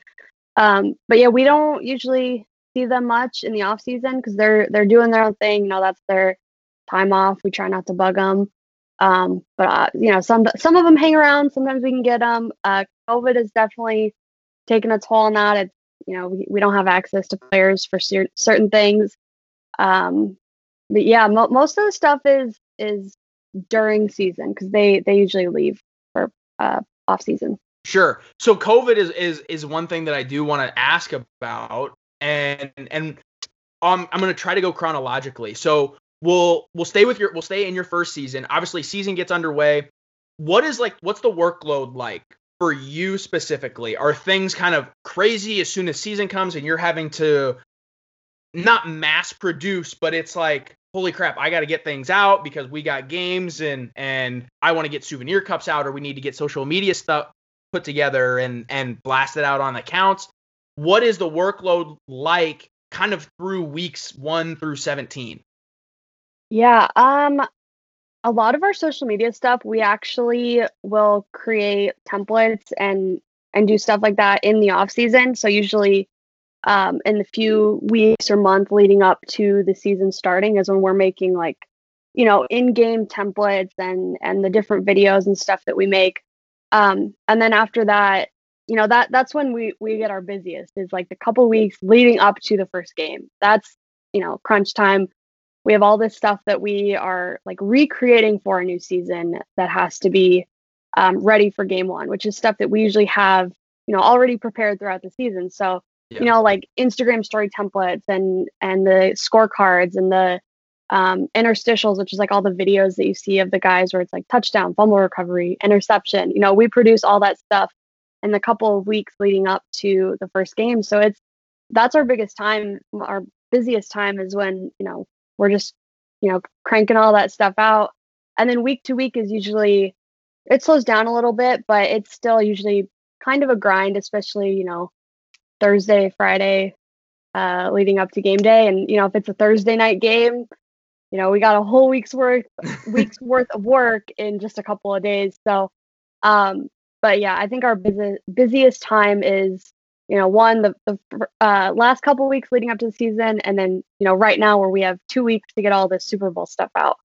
Um, but yeah, we don't usually see them much in the off season because they're they're doing their own thing. You know, that's their time off. We try not to bug them. Um, but uh, you know, some some of them hang around. Sometimes we can get them. Uh, COVID has definitely taken a toll on that. It's you know we, we don't have access to players for cer- certain things. Um, but yeah, mo- most of the stuff is is during season because they they usually leave for uh, off season. Sure. So COVID is is is one thing that I do want to ask about, and and um, I'm going to try to go chronologically. So we'll we'll stay with your we'll stay in your first season. Obviously, season gets underway. What is like what's the workload like for you specifically? Are things kind of crazy as soon as season comes and you're having to not mass produce, but it's like holy crap, I got to get things out because we got games and and I want to get souvenir cups out or we need to get social media stuff put together and and blast it out on accounts. What is the workload like kind of through weeks 1 through 17? Yeah, um, a lot of our social media stuff, we actually will create templates and and do stuff like that in the off season. So usually, um, in the few weeks or month leading up to the season starting is when we're making like, you know, in-game templates and and the different videos and stuff that we make. Um, and then after that, you know, that that's when we we get our busiest is like the couple weeks leading up to the first game. That's you know crunch time we have all this stuff that we are like recreating for a new season that has to be um, ready for game one which is stuff that we usually have you know already prepared throughout the season so yeah. you know like instagram story templates and and the scorecards and the um, interstitials which is like all the videos that you see of the guys where it's like touchdown fumble recovery interception. You know we produce all that stuff in the couple of weeks leading up to the first game. So it's that's our biggest time our busiest time is when you know we're just you know cranking all that stuff out. And then week to week is usually it slows down a little bit but it's still usually kind of a grind especially you know thursday friday uh, leading up to game day. And you know if it's a thursday night game you know we got a whole week's worth week's worth of work in just a couple of days so um but yeah i think our busy, busiest time is you know, one the, the uh, last couple weeks leading up to the season, and then you know right now where we have two weeks to get all this Super Bowl stuff out.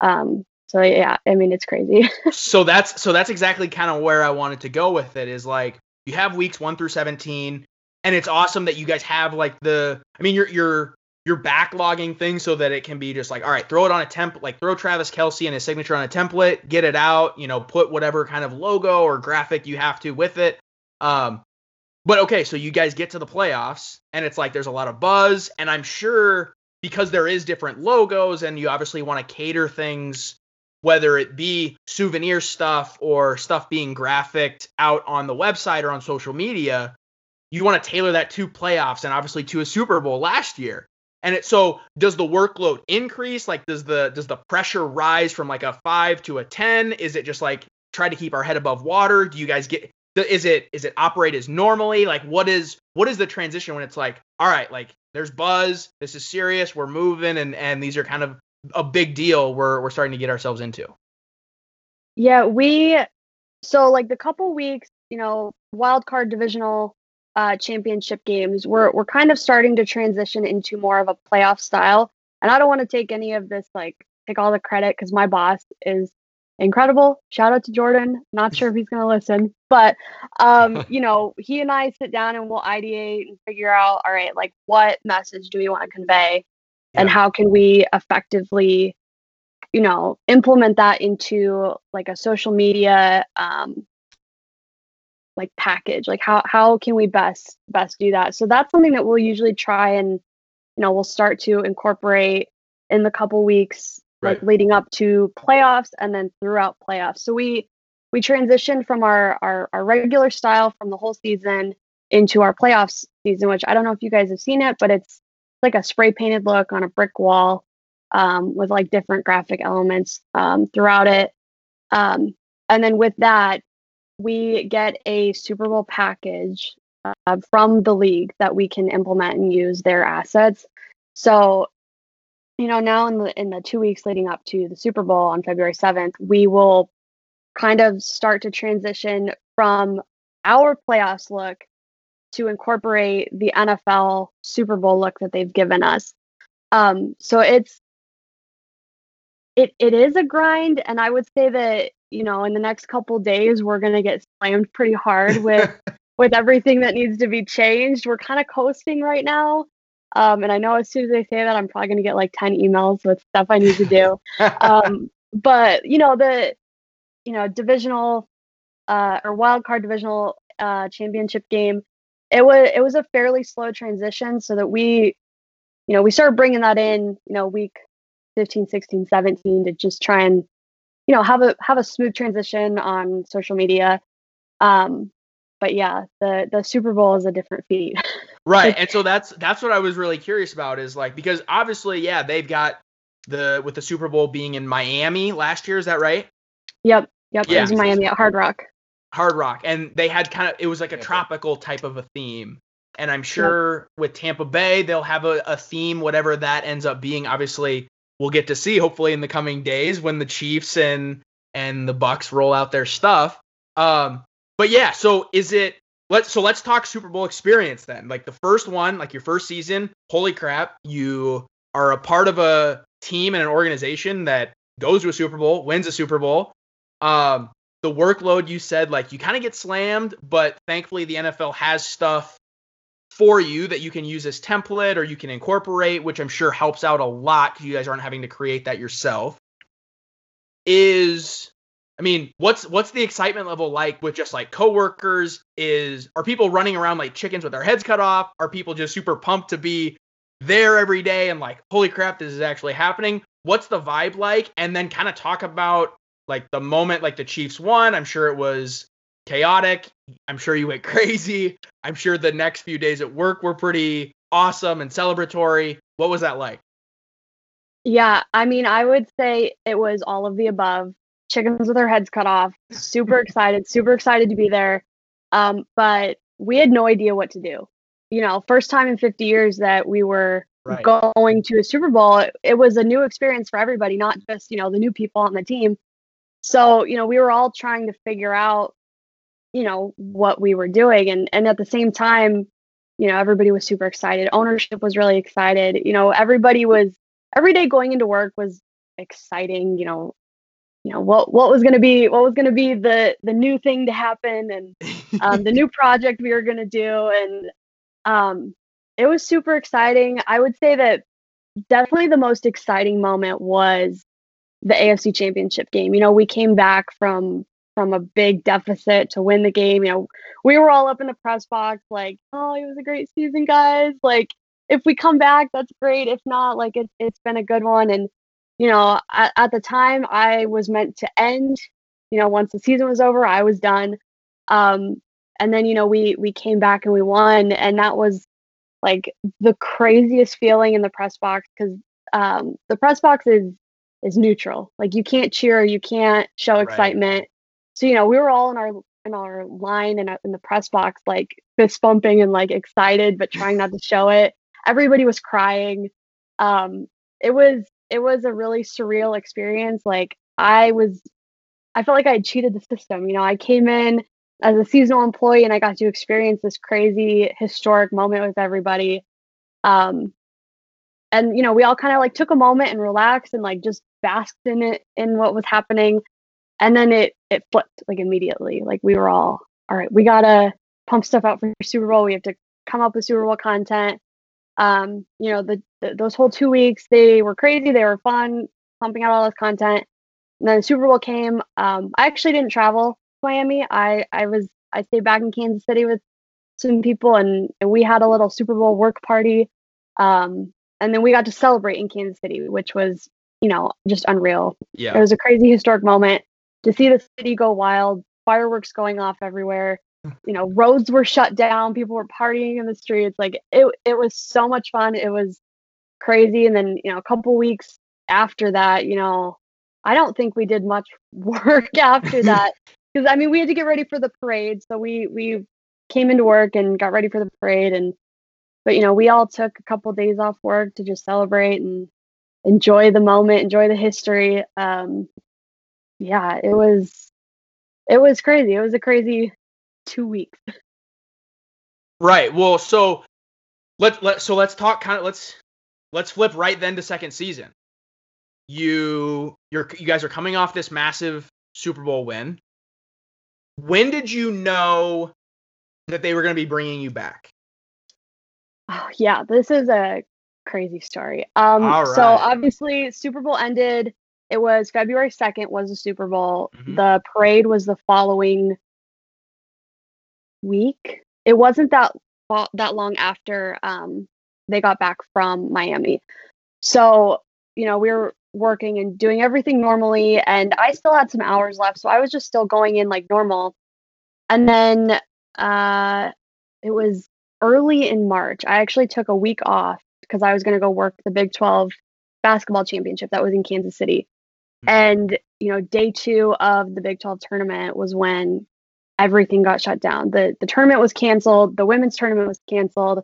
Um, so yeah, I mean it's crazy. so that's so that's exactly kind of where I wanted to go with it. Is like you have weeks one through seventeen, and it's awesome that you guys have like the. I mean, you're you're you're backlogging things so that it can be just like, all right, throw it on a template, like throw Travis Kelce and his signature on a template, get it out, you know, put whatever kind of logo or graphic you have to with it. Um, but okay, so you guys get to the playoffs, and it's like there's a lot of buzz, and I'm sure because there is different logos and you obviously want to cater things whether it be souvenir stuff or stuff being graphicked out on the website or on social media, you want to tailor that to playoffs and obviously to a Super Bowl last year. And it, so does the workload increase? Like does the does the pressure rise from like a 5 to a 10? Is it just like try to keep our head above water? Do you guys get is it is it operate as normally? Like what is what is the transition when it's like all right, like there's buzz, this is serious, we're moving and and these are kind of a big deal we're we're starting to get ourselves into. Yeah, we so like the couple weeks, you know, wild card divisional uh, championship games, we're we're kind of starting to transition into more of a playoff style. And I don't want to take any of this like take all the credit because my boss is incredible. Shout out to Jordan. Not sure if he's gonna listen, but um, you know, he and I sit down and we'll ideate and figure out, all right, like what message do we want to convey, yeah. and how can we effectively, you know, implement that into like a social media um, like package like how how can we best best do that? So that's something that we'll usually try and you know we'll start to incorporate in the couple weeks right. like leading up to playoffs and then throughout playoffs. So we we transitioned from our, our our regular style from the whole season into our playoffs season which i don't know if you guys have seen it but it's like a spray painted look on a brick wall um, with like different graphic elements um, throughout it. Um, and then with that we get a Super Bowl package uh, from the league that we can implement and use their assets. So, you know, now in the in the two weeks leading up to the Super Bowl on February seventh, we will kind of start to transition from our playoffs look to incorporate the NFL Super Bowl look that they've given us. Um, so it's it it is a grind, and I would say that you know, in the next couple days, we're going to get slammed pretty hard with with everything that needs to be changed. We're kind of coasting right now. Um, and I know as soon as I say that, I'm probably going to get like 10 emails with stuff I need to do. um, but, you know, the, you know, divisional uh, or wild card divisional uh, championship game, it was, it was a fairly slow transition so that we, you know, we started bringing that in, you know, week 15, 16, 17 to just try and you know have a have a smooth transition on social media. Um but yeah the the super bowl is a different feat. Right and so that's that's what i was really curious about is like because obviously yeah they've got the with the super bowl being in miami last year is that right? Yep yep yeah. it was in miami at hard rock. Hard rock and they had kind of it was like a tropical type of a theme. And i'm sure yep. with tampa bay they'll have a, a theme whatever that ends up being. Obviously we'll get to see hopefully in the coming days when the Chiefs and and the Bucks roll out their stuff. Um, but yeah, so is it let's so let's talk Super Bowl experience then. Like the first one, like your first season, holy crap, you are a part of a team and an organization that goes to a Super Bowl, wins a Super Bowl. Um, the workload you said like you kind of get slammed, but thankfully the NFL has stuff for you that you can use as template or you can incorporate, which I'm sure helps out a lot because you guys aren't having to create that yourself. Is I mean, what's what's the excitement level like with just like coworkers? Is are people running around like chickens with their heads cut off? Are people just super pumped to be there every day and like, holy crap, this is actually happening? What's the vibe like? And then kind of talk about like the moment like the Chiefs won. I'm sure it was chaotic. I'm sure you went crazy. I'm sure the next few days at work were pretty awesome and celebratory. What was that like? Yeah, I mean, I would say it was all of the above. Chickens with their heads cut off. Super excited, super excited to be there. Um, but we had no idea what to do. You know, first time in 50 years that we were right. going to a Super Bowl. It, it was a new experience for everybody, not just, you know, the new people on the team. So, you know, we were all trying to figure out you know what we were doing. And and at the same time you know everybody was super excited. Ownership was really excited. You know everybody was every day going into work was exciting you know. You know what what was going to be what was going to be the the new thing to happen and um, the new project we were going to do. And um it was super exciting. I would say that definitely the most exciting moment was the afc championship game. You know we came back from from a big deficit to win the game. You know, we were all up in the press box like, "Oh, it was a great season, guys!" Like if we come back, that's great. If not, like it, it's been a good one. And you know, at, at the time, I was meant to end. You know, once the season was over, I was done. Um, and then you know, we we came back and we won, and that was like the craziest feeling in the press box because um, the press box is is neutral. Like you can't cheer, you can't show Right. So you know, we were all in our in our line and in the press box, like fist bumping and like excited, but trying not to show it. Everybody was crying. Um, it was it was a really surreal experience. Like I was, I felt like I had cheated the system. You know, I came in as a seasonal employee and I got to experience this crazy historic moment with everybody. Um, and you know, we all kind of like took a moment and relaxed and like just basked in it in what was happening. And then it it flipped like immediately. Like we were all, all right, we gotta pump stuff out for Super Bowl. We have to come up with Super Bowl content. Um, you know, the, the those whole two weeks they were crazy. They were fun, pumping out all this content. And then the Super Bowl came. Um, I actually didn't travel to Miami. I I was I stayed back in Kansas City with some people, and, and we had a little Super Bowl work party. Um, and then we got to celebrate in Kansas City, which was you know just unreal. Yeah, It was a crazy historic moment to see the city go wild, fireworks going off everywhere. You know, roads were shut down, people were partying in the streets. Like it it was so much fun. It was crazy. And then, you know, a couple weeks after that, you know, I don't think we did much work after that. Because I mean we had to get ready for the parade. So we we came into work and got ready for the parade and but you know, we all took a couple days off work to just celebrate and enjoy the moment, enjoy the history. Um, yeah, it was it was crazy. It was a crazy two weeks. Right. Well, so let let so let's talk kind of let's let's flip right then to second season. You you're you guys are coming off this massive Super Bowl win. When did you know that they were going to be bringing you back? Oh, yeah, this is a crazy story. Um, so obviously Super Bowl ended. It was February second was the Super Bowl. Mhm. The parade was the following week. It wasn't that that long after um, they got back from Miami. So you know we were working and doing everything normally, and I still had some hours left, so I was just still going in like normal. And then uh, it was early in March. I actually took a week off because I was going to go work the Big 12 basketball championship that was in Kansas City. Mhm. And, you know, day two of the Big 12 tournament was when everything got shut down. The the tournament was canceled, the women's tournament was canceled.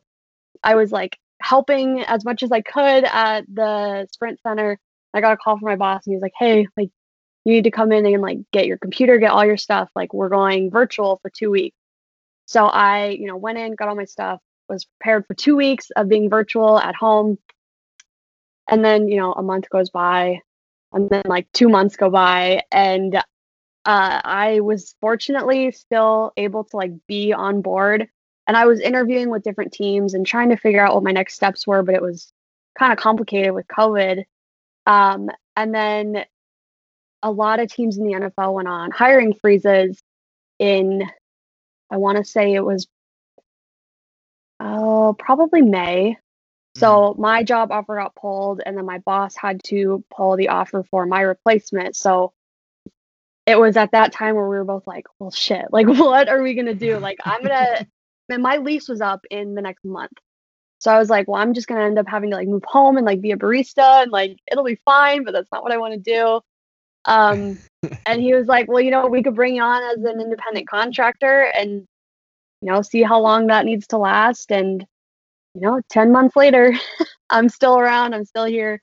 I was like helping as much as I could at the Sprint Center. I got a call from my boss and he was like, "Hey, like you need to come in and like get your computer, get all your stuff. Like we're going virtual for 2 weeks." So I, you know, went in, got all my stuff, was prepared for 2 weeks of being virtual at home. And then, you know, a month goes by and then like 2 months go by and uh, I was fortunately still able to like be on board and I was interviewing with different teams and trying to figure out what my next steps were, but it was kind of complicated with COVID. Um, and then a lot of teams in the NFL went on hiring freezes in, I want to say it was, oh, probably May. So my job offer got pulled, and then my boss had to pull the offer for my replacement. So it was at that time where we were both like, well, shit, like, what are we going to do? Like, I'm going to, and my lease was up in the next month. So I was like, well, I'm just going to end up having to like move home and like be a barista and like it'll be fine, but that's not what I want to do. Um, and he was like, well, you know, we could bring you on as an independent contractor and, you know, see how long that needs to last. And, you know, 10 months later, I'm still around, I'm still here.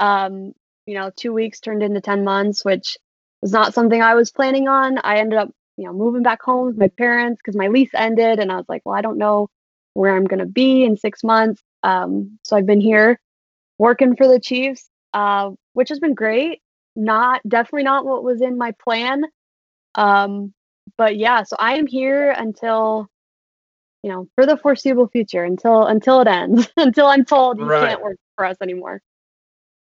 Um, you know, two weeks turned into 10 months, which was not something I was planning on. I ended up, you know, moving back home with my parents because my lease ended, and I was like, well, I don't know where I'm gonna be in six months. Um, so I've been here working for the Chiefs, uh, which has been great. Not definitely not what was in my plan. Um, but yeah, so I am here until you know, for the foreseeable future, until until it ends, until I'm told you Right. can't work for us anymore.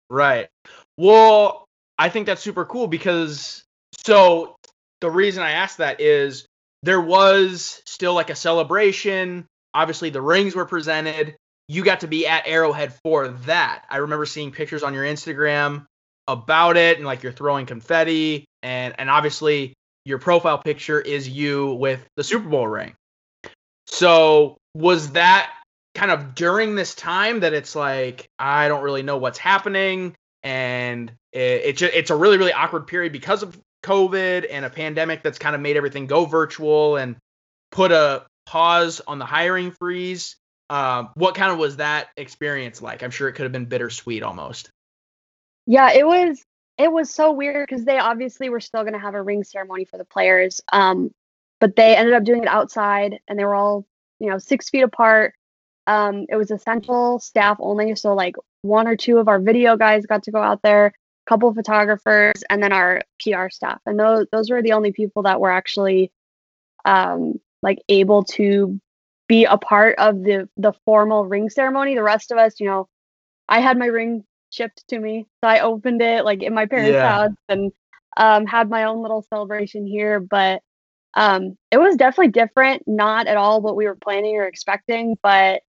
Right. Well, I think that's super cool because so the reason I asked that is there was still like a celebration. Obviously, the rings were presented. you got to be at Arrowhead for that. I remember seeing pictures on your Instagram about it and like you're throwing confetti and and obviously your profile picture is you with the Super Bowl ring. So was that kind of during this time that it's like I don't really know what's happening and it, it it's a really really awkward period because of COVID and a pandemic that's kind of made everything go virtual and put a pause on the hiring freeze. Um, what kind of was that experience like? I'm sure it could have been bittersweet almost. Yeah, it was. It was so weird because they obviously were still going to have a ring ceremony for the players, um, but they ended up doing it outside, and they were all, you know, six feet apart. Um, it was essential staff only, so like one or two of our video guys got to go out there, a couple of photographers, and then our PR staff, and those those were the only people that were actually, um, like able to be a part of the the formal ring ceremony. The rest of us, you know, I had my ring shipped to me, so I opened it like in my parents' Yeah. house and um, had my own little celebration here. But um, it was definitely different, not at all what we were planning or expecting. But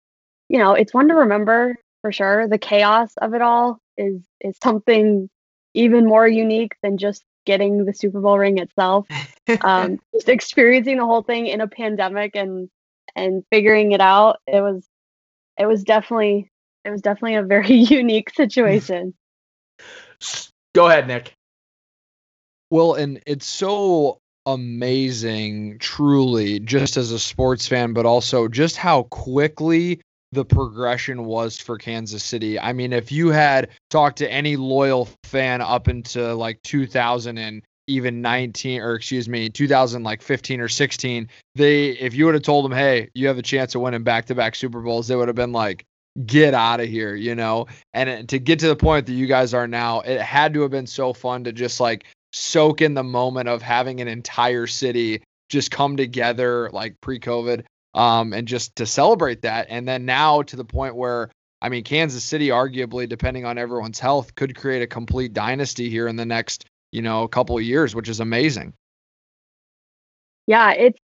you know, it's one to remember for sure. The chaos of it all is is something even more unique than just getting the Super Bowl ring itself um, just experiencing the whole thing in a pandemic and and figuring it out it was it was definitely it was definitely a very unique situation Go ahead, Nick. Well, and it's so amazing, truly, just as a sports fan, but also just how quickly the progression was for Kansas City. I mean, if you had talked to any loyal fan up into like 2000 and even 19 or excuse me 2000 like 15 or 16 they if you would have told them hey you have a chance of winning back-to-back super bowls they would have been like get out of here you know and uh, to get to the point that you guys are now it had to have been so fun to just like soak in the moment of having an entire city just come together like pre-covid um and just to celebrate that. And then now to the point where i mean kansas city arguably depending on everyone's health could create a complete dynasty here in the next you know couple of years which is amazing. Yeah it's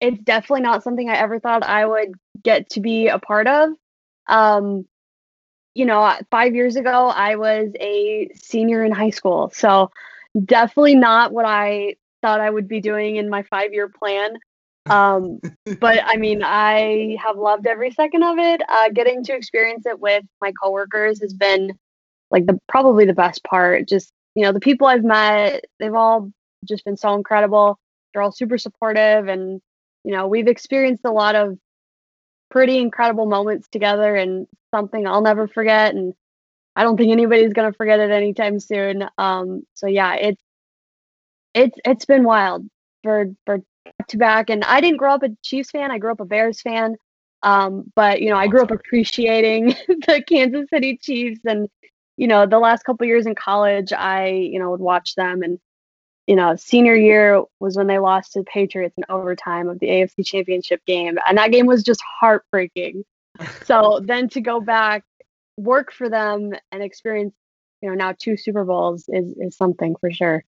it's definitely not something i ever thought i would get to be a part of. Um you know uh, five years ago i was a senior in high school. So definitely not what i thought i would be doing in my five year plan. Um but i mean i have loved every second of it. Uh getting to experience it with my coworkers has been like the probably the best part. Just you know the people i've met they've all just been so incredible. They're all super supportive and you know we've experienced a lot of pretty incredible moments together and something i'll never forget. And i don't think anybody's going to forget it anytime soon. Um so yeah it's it's it's been wild for for back to back. And i didn't grow up a chiefs fan i grew up a bears fan. Um but you know i grew up appreciating the kansas city chiefs. And you know the last couple years in college i you know would watch them. And you know senior year was when they lost to the patriots in overtime of the afc championship game. And that game was just heartbreaking. So then to go back work for them and experience you know now two super bowls is is something for sure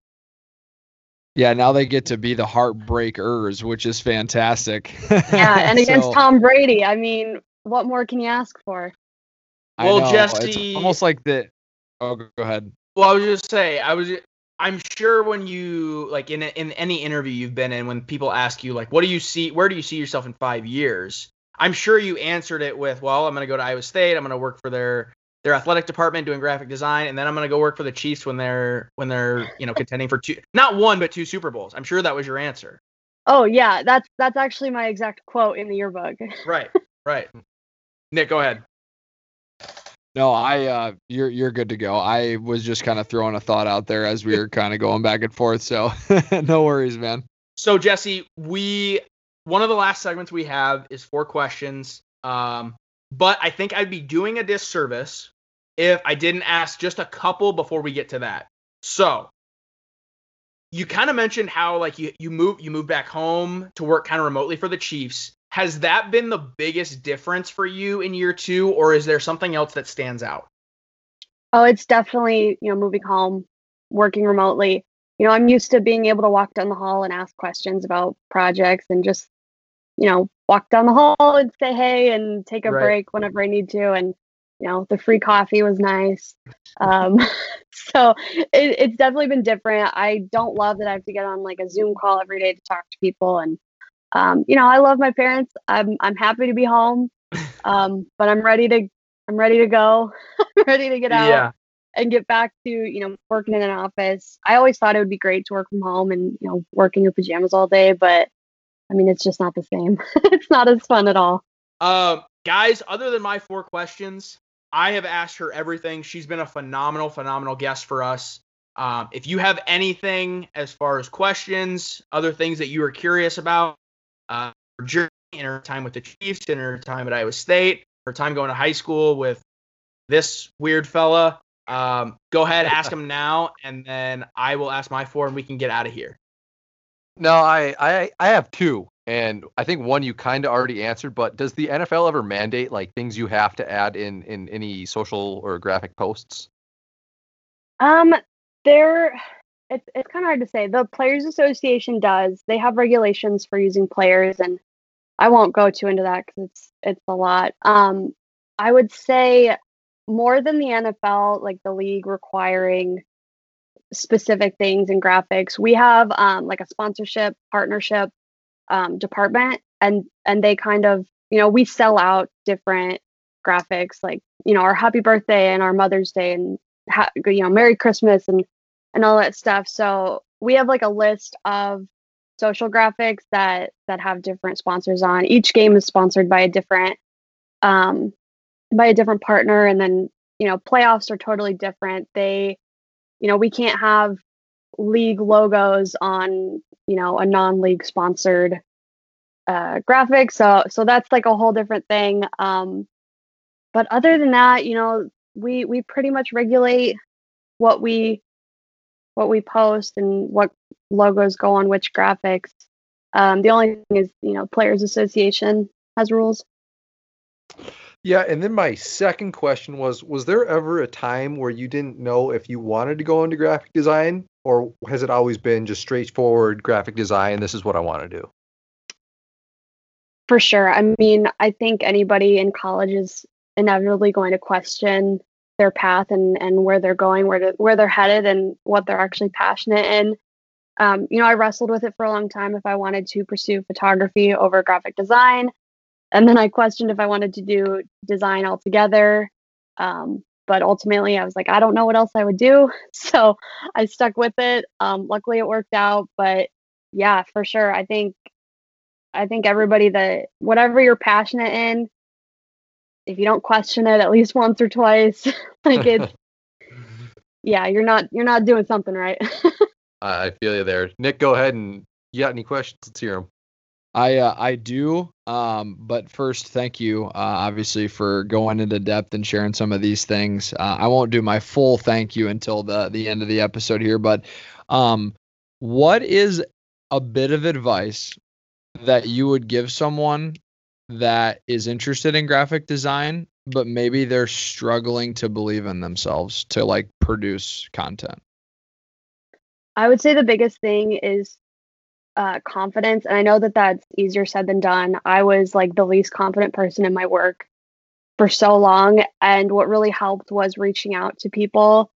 yeah now they get to be the heartbreakers which is fantastic yeah and against So, tom brady i mean what more can you ask for I Well, know, Jessi- it's almost like the oh go go ahead Well, I was just say I was. I'm sure when you like in in any interview you've been in, when people ask you like, what do you see? Where do you see yourself in five years? I'm sure you answered it with, well, I'm going to go to Iowa State. I'm going to work for their their athletic department doing graphic design, and then I'm going to go work for the Chiefs when they're when they're you know contending for two, not one but two Super Bowls. I'm sure that was your answer. oh yeah that's that's actually my exact quote in the yearbook Right. Right. Nick, go ahead. No, I uh you're you're good to go. I was just kind of throwing a thought out there as we were kind of going back and forth, so no worries, man. So Jessi, we one of the last segments we have is four questions. Um, but I think I'd be doing a disservice if I didn't ask just a couple before we get to that. So you kind of mentioned how like you you move you move back home to work kind of remotely for the Chiefs. Has that been the biggest difference for you in year two, or is there something else that stands out? Oh, it's definitely, you know, moving home, working remotely. You know, I'm used to being able to walk down the hall and ask questions about projects and just, you know, walk down the hall and say hey and take a Right. break whenever I need to. And you know, the free coffee was nice. Um, so it, it's definitely been different. I don't love that I have to get on like a Zoom call every day to talk to people. And um, you know, I love my parents. I'm I'm happy to be home, um, but I'm ready to I'm ready to go. I'm ready to get out Yeah. and get back to you know working in an office. I always thought it would be great to work from home and you know work in your pajamas all day, but I mean it's just not the same. it's not as fun at all. Um, guys, other than my four questions, I have asked her everything. She's been a phenomenal, phenomenal guest for us. Um, if you have anything as far as questions, other things that you are curious about, uh, her journey in her time with the Chiefs, and her time at Iowa State, her time going to high school with this weird fella, um, go ahead, ask him now, and then I will ask my four, and we can get out of here. No, I, I I have two, and I think one you kind of already answered. But does the NFL ever mandate like things you have to add in in any social or graphic posts? Um, there, it's it's kind of hard to say. The Players Association does. They have regulations for using players, and I won't go too into that because it's it's a lot. Um, I would say more than the NFL, like the league requiring specific things in graphics. We have um like a sponsorship partnership um department, and and they kind of you know we sell out different graphics like you know our happy birthday and our Mother's Day and ha- you know Merry Christmas and and all that stuff. So we have like a list of social graphics that that have different sponsors on. Each game is sponsored by a different um by a different partner and then you know playoffs are totally different. They you know we can't have league logos on you know a non-league sponsored uh graphic. So so that's like a whole different thing. Um but other than that you know we we pretty much regulate what we what we post and what logos go on which graphics. Um the only thing is you know players association has rules Yeah, and then my second question was was there ever a time where you didn't know if you wanted to go into graphic design or has it always been just straightforward graphic design this is what I want to do? For sure. I mean, I think anybody in college is inevitably going to question their path and, and where they're going, where to, where they're headed, and what they're actually passionate in. Um, you know, I wrestled with it for a long time if I wanted to pursue photography over graphic design, and then I questioned if I wanted to do design altogether. Um, but ultimately, I was like, I don't know what else I would do, so I stuck with it. Um, luckily, it worked out. But yeah, for sure, I think I think everybody that whatever you're passionate in, if you don't question it at least once or twice, like it's yeah, you're not you're not doing something right. I feel you there. Nick, go ahead and you got any questions? Let's hear them. I uh, I do. Um, but first, thank you, uh, obviously, for going into depth and sharing some of these things. Uh, I won't do my full thank you until the the end of the episode here, but um, what is a bit of advice that you would give someone that is interested in graphic design, but maybe they're struggling to believe in themselves to like produce content? I would say the biggest thing is uh, confidence, and I know that that's easier said than done. I was like the least confident person in my work for so long, and what really helped was reaching out to people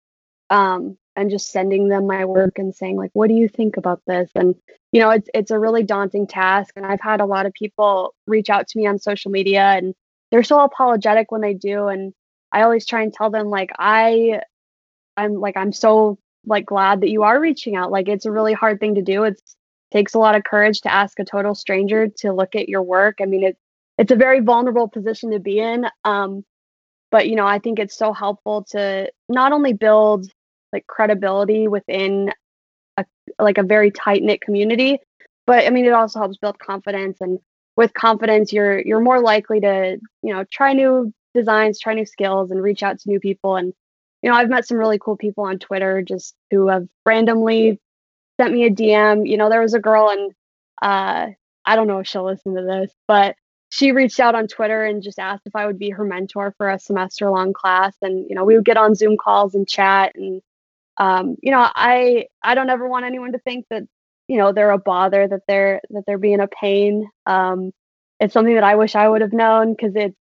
um, and just sending them my work and saying like, "What do you think about this?" And you know, it's it's a really daunting task, and I've had a lot of people reach out to me on social media, and they're so apologetic when they do, and I always try and tell them like I I'm like I'm so like glad that you are reaching out. Like it's a really hard thing to do. It's takes a lot of courage to ask a total stranger to look at your work. I mean, it's it's a very vulnerable position to be in. Um, but you know, I think it's so helpful to not only build like credibility within a like a very tight knit community, but I mean, it also helps build confidence. And with confidence, you're you're more likely to you know try new designs, try new skills, and reach out to new people. And you know, I've met some really cool people on Twitter just who have randomly sent me a DM. You know, there was a girl and uh I don't know if she'll listen to this, but she reached out on Twitter and just asked if I would be her mentor for a semester long class. And, you know, we would get on Zoom calls and chat. And, um, you know, I, I don't ever want anyone to think that, you know, they're a bother, that they're, that they're being a pain. Um, it's something that I wish I would have known because it's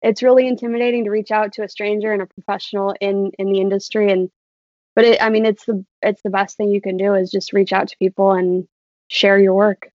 it's really intimidating to reach out to a stranger and a professional in in the industry and but it, I mean it's the it's the best thing you can do is just reach out to people and share your work.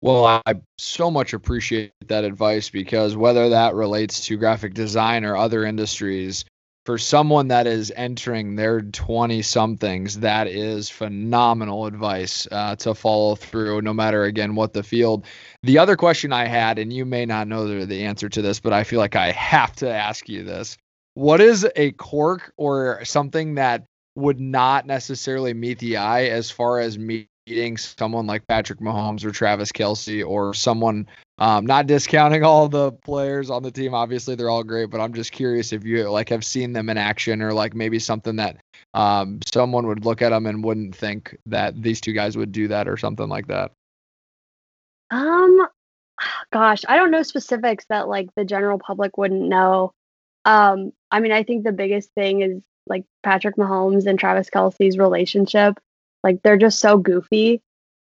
Well, I so much appreciate that advice because whether that relates to graphic design or other industries, for someone that is entering their 20 somethings, that is phenomenal advice uh, to follow through, no matter again what the field. The other question I had, and you may not know the, the answer to this, but I feel like I have to ask you this. What is a quirk or something that would not necessarily meet the eye as far as meeting someone like Patrick Mahomes or Travis Kelce or someone, um, not discounting all the players on the team. Obviously, they're all great, but I'm just curious if you like have seen them in action or like maybe something that um, someone would look at them and wouldn't think that these two guys would do that or something like that. Um, gosh, I don't know specifics that like the general public wouldn't know. Um, I mean, I think the biggest thing is like Patrick Mahomes and Travis Kelce's relationship. Like they're just so goofy.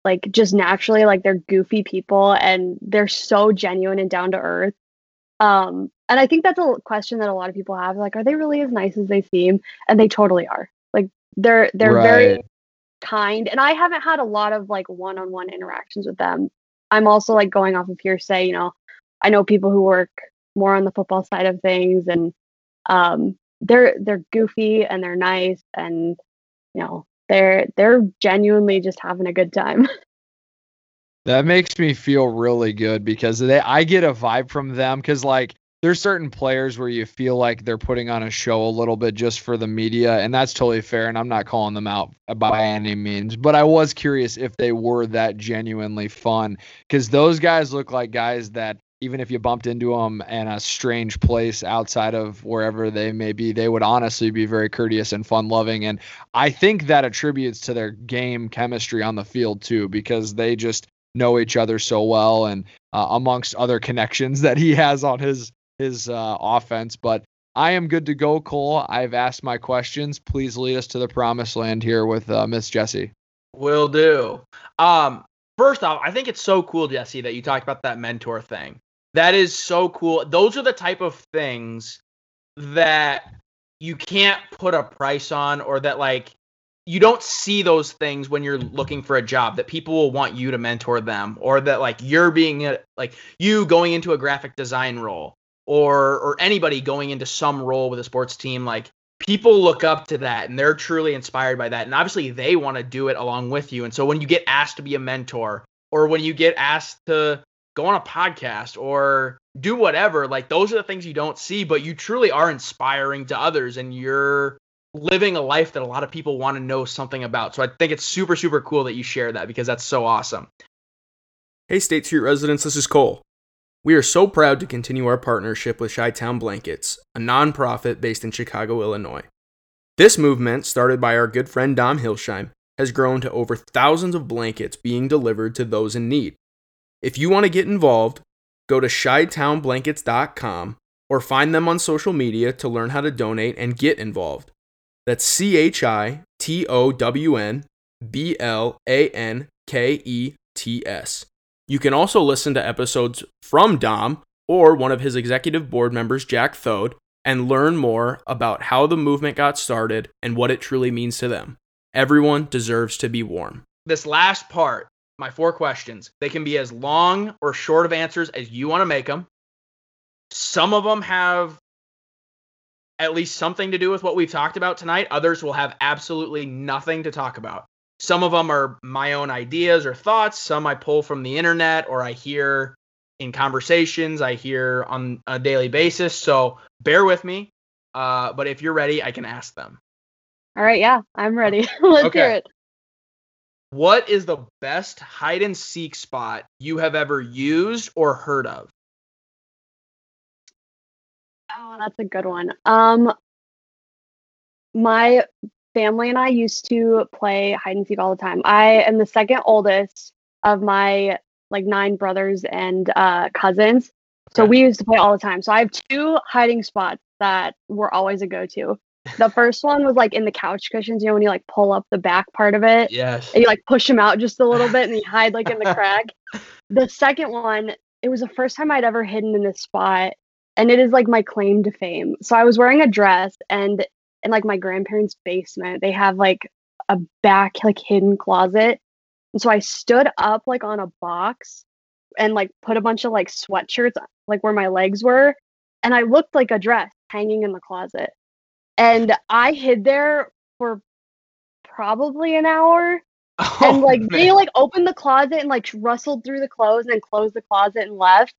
Like just naturally, like they're goofy people and they're so genuine and down to earth. Um, and I think that's a question that a lot of people have. Like, are they really as nice as they seem? And they totally are. Like they're they're right. very kind. And I haven't had a lot of like one-on-one interactions with them. I'm also like going off of hearsay, you know. I know people who work more on the football side of things and um they're they're goofy and they're nice and you know they're they're genuinely just having a good time. That makes me feel really good because they I get a vibe from them because like there's certain players where you feel like they're putting on a show a little bit just for the media, and that's totally fair. And I'm not calling them out by any means, but I was curious if they were that genuinely fun because those guys look like guys that even if you bumped into them in a strange place outside of wherever they may be, they would honestly be very courteous and fun loving. And I think that attributes to their game chemistry on the field too, because they just know each other so well and uh, amongst other connections that he has on his his uh, offense. But I am good to go, Cole. I've asked my questions. Please lead us to the promised land here with uh, Miss Jessi. Will do. Um, first off, I think it's so cool, Jessi, that you talked about that mentor thing. That is so cool. Those are the type of things that you can't put a price on or that like you don't see those things when you're looking for a job that people will want you to mentor them or that like you're being a, like you going into a graphic design role or or anybody going into some role with a sports team like people look up to that and they're truly inspired by that and obviously they want to do it along with you and so when you get asked to be a mentor or when you get asked to go on a podcast or do whatever. Like those are the things you don't see, but you truly are inspiring to others and you're living a life that a lot of people want to know something about. So I think it's super, super cool that you share that because that's so awesome. Hey, State Street residents, this is Cole. We are so proud to continue our partnership with Chi Town Blankets, a nonprofit based in Chicago, Illinois. This movement, started by our good friend Dom Hilsheim, has grown to over thousands of blankets being delivered to those in need. If you want to get involved, go to chitownblankets.com or find them on social media to learn how to donate and get involved. That's C H I T O W N B L A N K E T S. You can also listen to episodes from Dom or one of his executive board members, Jack Thode, and learn more about how the movement got started and what it truly means to them. Everyone deserves to be warm. This last part my four questions. They can be as long or short of answers as you want to make them. Some of them have at least something to do with what we've talked about tonight. Others will have absolutely nothing to talk about. Some of them are my own ideas or thoughts. Some I pull from the internet or I hear in conversations, I hear on a daily basis. So bear with me. Uh, but if you're ready, I can ask them. All right. Yeah, I'm ready. Let's okay. hear it. What is the best hide and seek spot you have ever used or heard of? Oh, that's a good one. Um, my family and I used to play hide and seek all the time. I am the second oldest of my like nine brothers and uh, cousins. So we used to play all the time. So I have two hiding spots that were always a go-to. The first one was like in the couch cushions, you know, when you like pull up the back part of it Yes. and you like push him out just a little bit and you hide like in the crack. The second one, it was the first time I'd ever hidden in this spot, and it is like my claim to fame. So I was wearing a dress, and in like my grandparents' basement, they have like a back like hidden closet, and so I stood up like on a box and like put a bunch of like sweatshirts like where my legs were, and I looked like a dress hanging in the closet, and I hid there for probably an hour and like they like opened the closet and like rustled through the clothes and then closed the closet and left.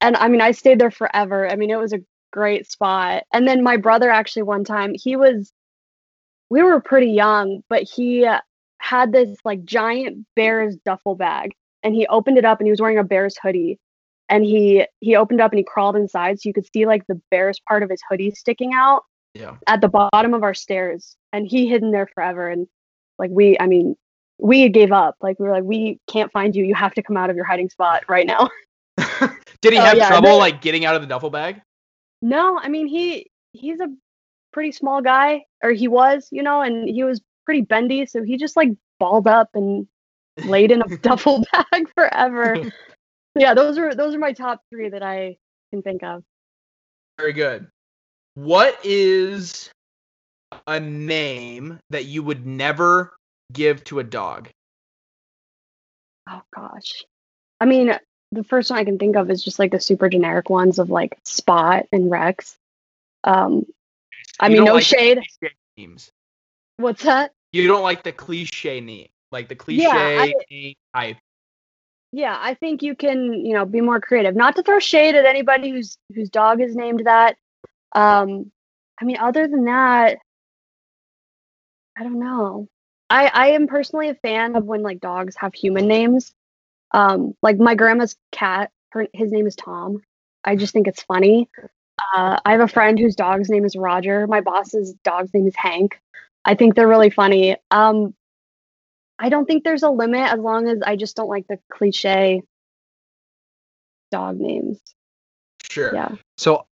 And I mean, I stayed there forever. I mean, it was a great spot. And then my brother actually one time he was, we were pretty young, but he uh, had this like giant Bears duffel bag, and he opened it up and he was wearing a Bears hoodie. And he he opened up and he crawled inside so you could see like the Bears part of his hoodie sticking out yeah. at the bottom of our stairs and he hid in there forever and like we i mean we gave up like we were like we can't find you you have to come out of your hiding spot right now Did he Oh, have yeah, trouble the- like getting out of the duffel bag? no i mean he he's a pretty small guy or he was you know and he was pretty bendy so he just like balled up and laid in a duffel bag forever yeah those are those are my top three that i can think of Very good. What is a name that you would never give to a dog? oh gosh i mean the first one i can think of is just like the super generic ones of like spot and rex um i You mean no like shade Names. what's that You don't like the cliche name, like the cliche Yeah, I- type. yeah i think you can you know be more creative not to throw shade at anybody whose whose dog is named that um i mean other than that i don't know. I i am personally a fan of when like dogs have human names. Um like my grandma's cat her his name is tom. I just think it's funny. Uh, i have a friend whose dog's name is roger. My boss's dog's name is hank. I think they're really funny. Um I don't think there's a limit as long as I just don't like the cliche dog names. Sure. Yeah. So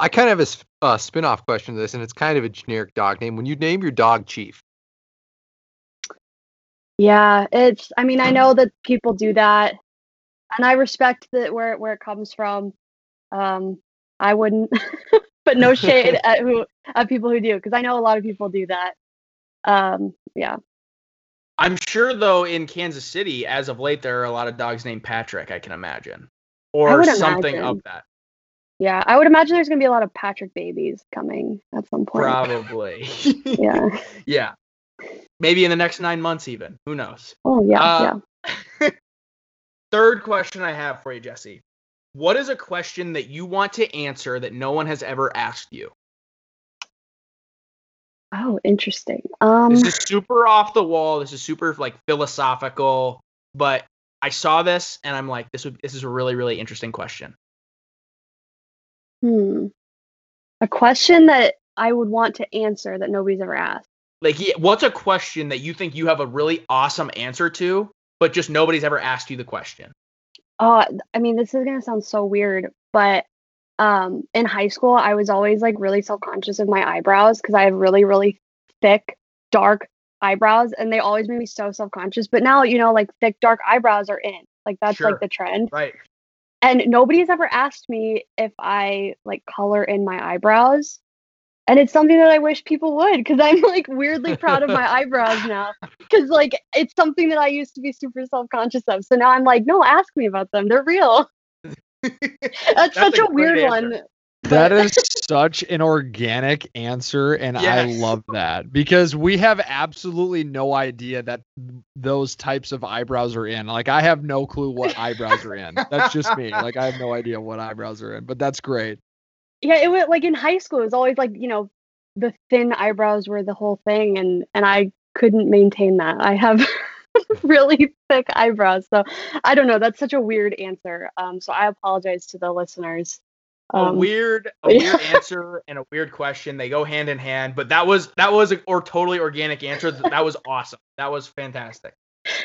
I kind of have a uh, spin-off question to this, and it's kind of a generic dog name. When you name your dog Chief, Yeah, it's I mean, I know that people do that and I respect that where where it comes from. Um I wouldn't but no shade at who at people who do because I know a lot of people do that. Um yeah. I'm sure though in Kansas City, as of late, there are a lot of dogs named Patrick. I can imagine, or would something of that. Yeah, I would imagine there's going to be a lot of Patrick babies coming at some point. Probably. Yeah. yeah. Maybe in the next nine months, even. Who knows? Oh, yeah, Uh, yeah. Third question I have for you, Jessi. What is a question that you want to answer that no one has ever asked you? Oh, interesting. Um This is super off the wall. This is super like philosophical, but I saw this and I'm like, this would this is a really really interesting question. Hmm. A question that I would want to answer that nobody's ever asked. Like, yeah, what's a question that you think you have a really awesome answer to, but just nobody's ever asked you the question? Oh, I mean, this is gonna sound so weird, but um, in high school, I was always like really self-conscious of my eyebrows because I have really, really thick, dark eyebrows, and they always made me so self-conscious. But now, you know, like thick, dark eyebrows are in. Like that's Sure. like the trend. Right. And nobody's ever asked me if I like color in my eyebrows. And it's something that I wish people would because I'm like weirdly proud of my eyebrows now. Because like it's something that I used to be super self conscious of. So now I'm like, no, ask me about them. They're real. That's, such a a, weird great one. That is such an organic answer, and I love that because we have absolutely no idea that those types of eyebrows are in. Like, I have no clue what eyebrows are in. That's just me. Like, I have no idea what eyebrows are in, but that's great. yeah, it was like in high school, it was always like, you know, the thin eyebrows were the whole thing and and I couldn't maintain that. I have really thick eyebrows. So I don't know. That's such a weird answer. Um so I apologize to the listeners. A Um, weird, a weird answer and a weird question. They go hand in hand, but that was that was a or totally organic answer. That was awesome. That was fantastic.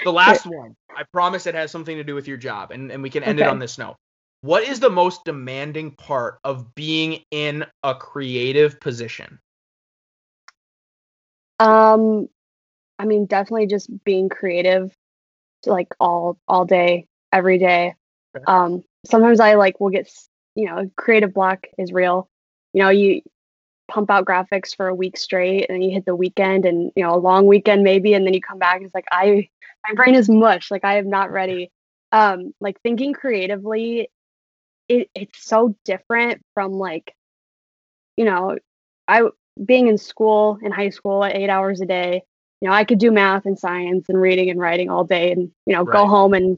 The last one, I promise it has something to do with your job, and, and we can end it on this note. What is the most demanding part of being in a creative position? Um, I mean, definitely just being creative, like all all day, every day. Okay. Um, sometimes I like will get you know creative block is real. You know, you pump out graphics for a week straight, and then you hit the weekend, and you know a long weekend maybe, and then you come back and it's like I my brain is mush, like I am not ready. Um, like thinking creatively, it it's so different from like, you know, I being in school in high school at eight hours a day you know i could do math and science and reading and writing all day and you know go home and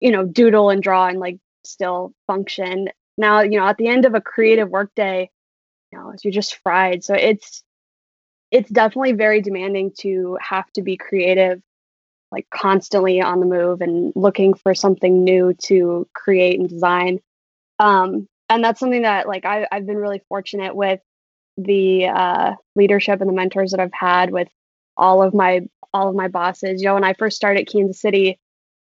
you know doodle and draw and like still function now you know at the end of a creative work day you know you're just fried so it's it's definitely very demanding to have to be creative like constantly on the move and looking for something new to create and design um and that's something that like I, i've been really fortunate with the uh, leadership and the mentors that I've had with all of my all of my bosses. You know, when I first started Kansas City,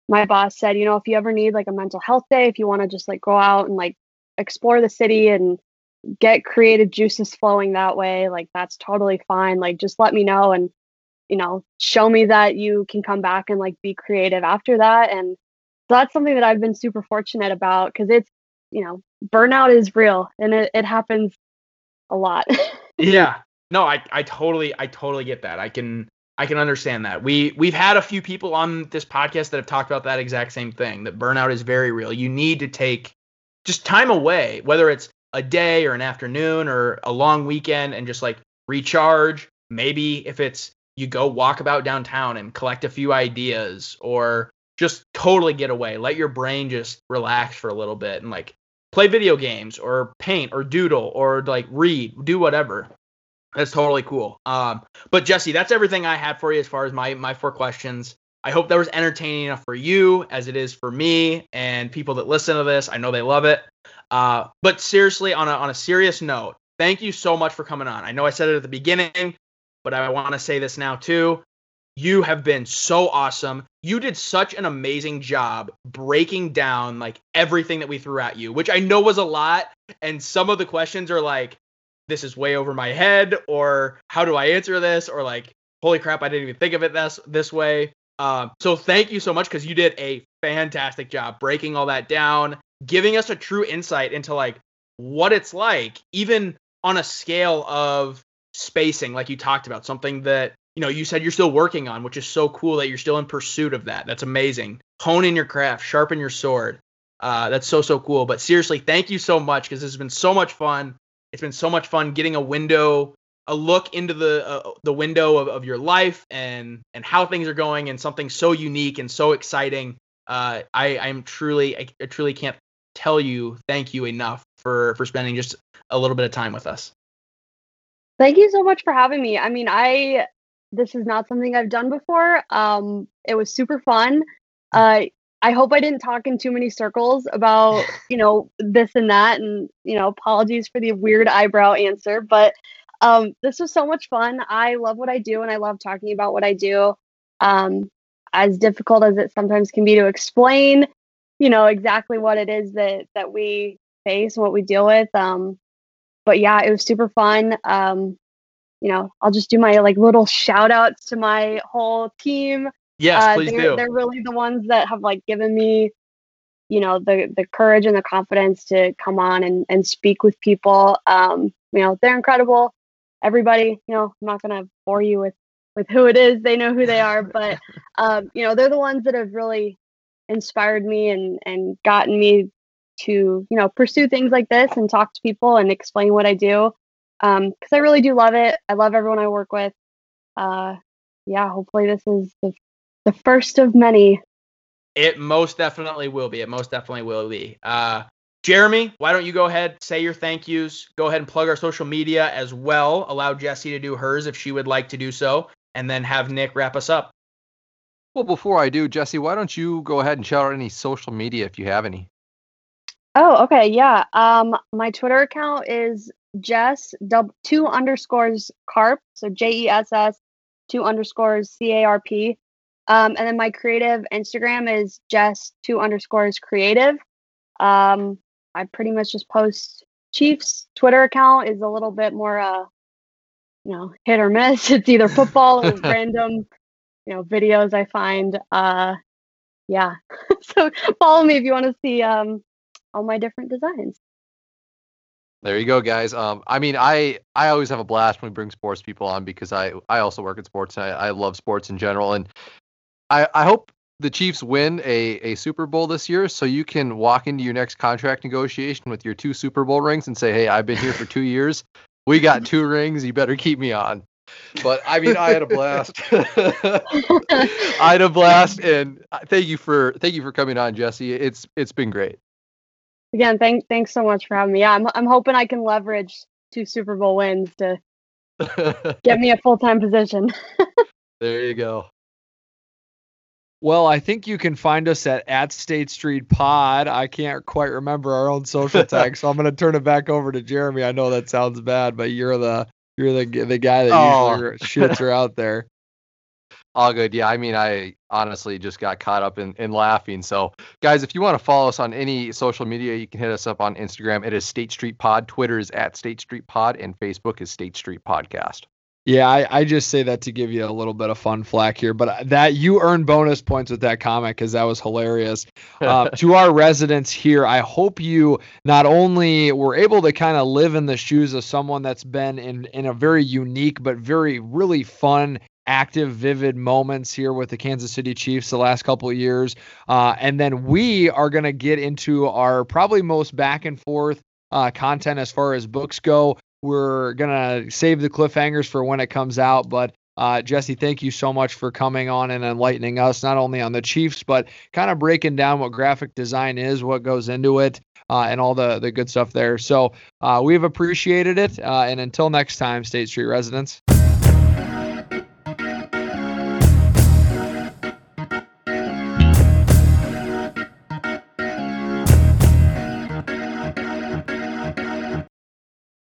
my boss said, you know, if you ever need like a mental health day, if you want to just like go out and like explore the city and get creative juices flowing that way, like that's totally fine. Like just let me know and you know, show me that you can come back and like be creative after that. And so that's something that I've been super fortunate about because it's, you know, burnout is real and it, it happens a lot. yeah no i i totally i totally get that i can i can understand that we we've had a few people on this podcast that have talked about that exact same thing that burnout is very real you need to take just time away whether it's a day or an afternoon or a long weekend and just like recharge. Maybe if it's you go walk about downtown and collect a few ideas or just totally get away. Let your brain just relax for a little bit and like play video games or paint or doodle or like read do whatever. That's totally cool. Um but jessi that's everything i had for you as far as my my four questions i hope that was entertaining enough for you as it is for me and people that listen to this i know they love it uh but seriously on a on a serious note thank you so much for coming on i know i said it at the beginning but i want to say this now too you have been so awesome. You did such an amazing job breaking down like everything that we threw at you, which I know was a lot. And some of the questions are like, this is way over my head, or how do I answer this? Or like, holy crap, I didn't even think of it this this way. Um, so thank you so much because you did a fantastic job breaking all that down, giving us a true insight into like what it's like, even on a scale of spacing, like you talked about, something that you know you said you're still working on, which is so cool that you're still in pursuit of that. That's amazing. Hone in your craft, sharpen your sword. Uh, that's so so cool. But seriously, thank you so much because this has been so much fun. It's been so much fun getting a window, a look into the uh, the window of, of your life and and how things are going, and something so unique and so exciting. Uh, I I'm truly I, I truly can't tell you thank you enough for for spending just a little bit of time with us. Thank you so much for having me. I mean, I this is not something I've done before. Um, it was super fun. Uh, I hope I didn't talk in too many circles about you know this and that, and you know apologies for the weird eyebrow answer, but um, this was so much fun. I love what I do, and I love talking about what I do. Um, as difficult as it sometimes can be to explain, you know exactly what it is that that we face and what we deal with. Um, but yeah, it was super fun. Um, you know, I'll just do my like little shout outs to my whole team. Yes, Uh, please they're, do. they're really the ones that have like given me, you know, the the courage and the confidence to come on and and speak with people. Um, you know, they're incredible. Everybody, you know, I'm not gonna bore you with with who it is. They know who they are, but um, you know, they're the ones that have really inspired me and and gotten me to you know pursue things like this and talk to people and explain what I do um because I really do love it. I love everyone I work with. Uh, yeah, hopefully this is the the first of many. It most definitely will be. It most definitely will be. Uh, Jeremy, why don't you go ahead, say your thank yous, go ahead and plug our social media as well. Allow Jessi to do hers if she would like to do so, and then have Nick wrap us up. Well, before I do, Jessi, why don't you go ahead and shout out any social media if you have any? Oh, okay, yeah. Um, my Twitter account is Jess dub two underscores carp, so J E S S two underscores C A R P. Um, and then my creative Instagram is Jess two underscores creative. Um, I pretty much just post Chiefs Twitter account is a little bit more uh you know hit or miss. It's either football or random you know videos I find. Uh, yeah, so follow me if you want to see um, all my different designs. There you go, guys. Um, I mean, I I always have a blast when we bring sports people on because I I also work in sports and I, I love sports in general. And I I hope the Chiefs win a a Super Bowl this year, so you can walk into your next contract negotiation with your two Super Bowl rings and say, "Hey, I've been here for two years. We got two rings. You better keep me on." But I mean, I had a blast. I had a blast, and thank you for thank you for coming on, Jessi. It's it's been great. Again, thank thanks so much for having me. Yeah, I'm I'm hoping I can leverage two Super Bowl wins to get me a full time position. there you go. Well, I think you can find us at at State Street Pod. I can't quite remember our own social tag, so I'm going to turn it back over to Jeremy. I know that sounds bad, but you're the you're the the guy that oh. usually shits are out there. All good. Yeah, I mean, I honestly just got caught up in, in laughing. So, guys, if you want to follow us on any social media, you can hit us up on Instagram. It is State Street Pod. Twitter is at State Street Pod, and Facebook is State Street Podcast. Yeah, I, I just say that to give you a little bit of fun flack here, but that you earn bonus points with that comment because that was hilarious. Uh, to our residents here, I hope you not only were able to kind of live in the shoes of someone that's been in in a very unique but very really fun active, vivid moments here with the Kansas City Chiefs the last couple of years. Uh, and then we are going to get into our probably most back and forth uh, content as far as books go. We're to save the cliffhangers for when it comes out. But uh, Jessi, thank you so much for coming on and enlightening us, not only on the Chiefs, but kind of breaking down what graphic design is, what goes into it. Uh, and all the, the good stuff there. So uh, we've appreciated it. Uh, and until next time, State Street residents.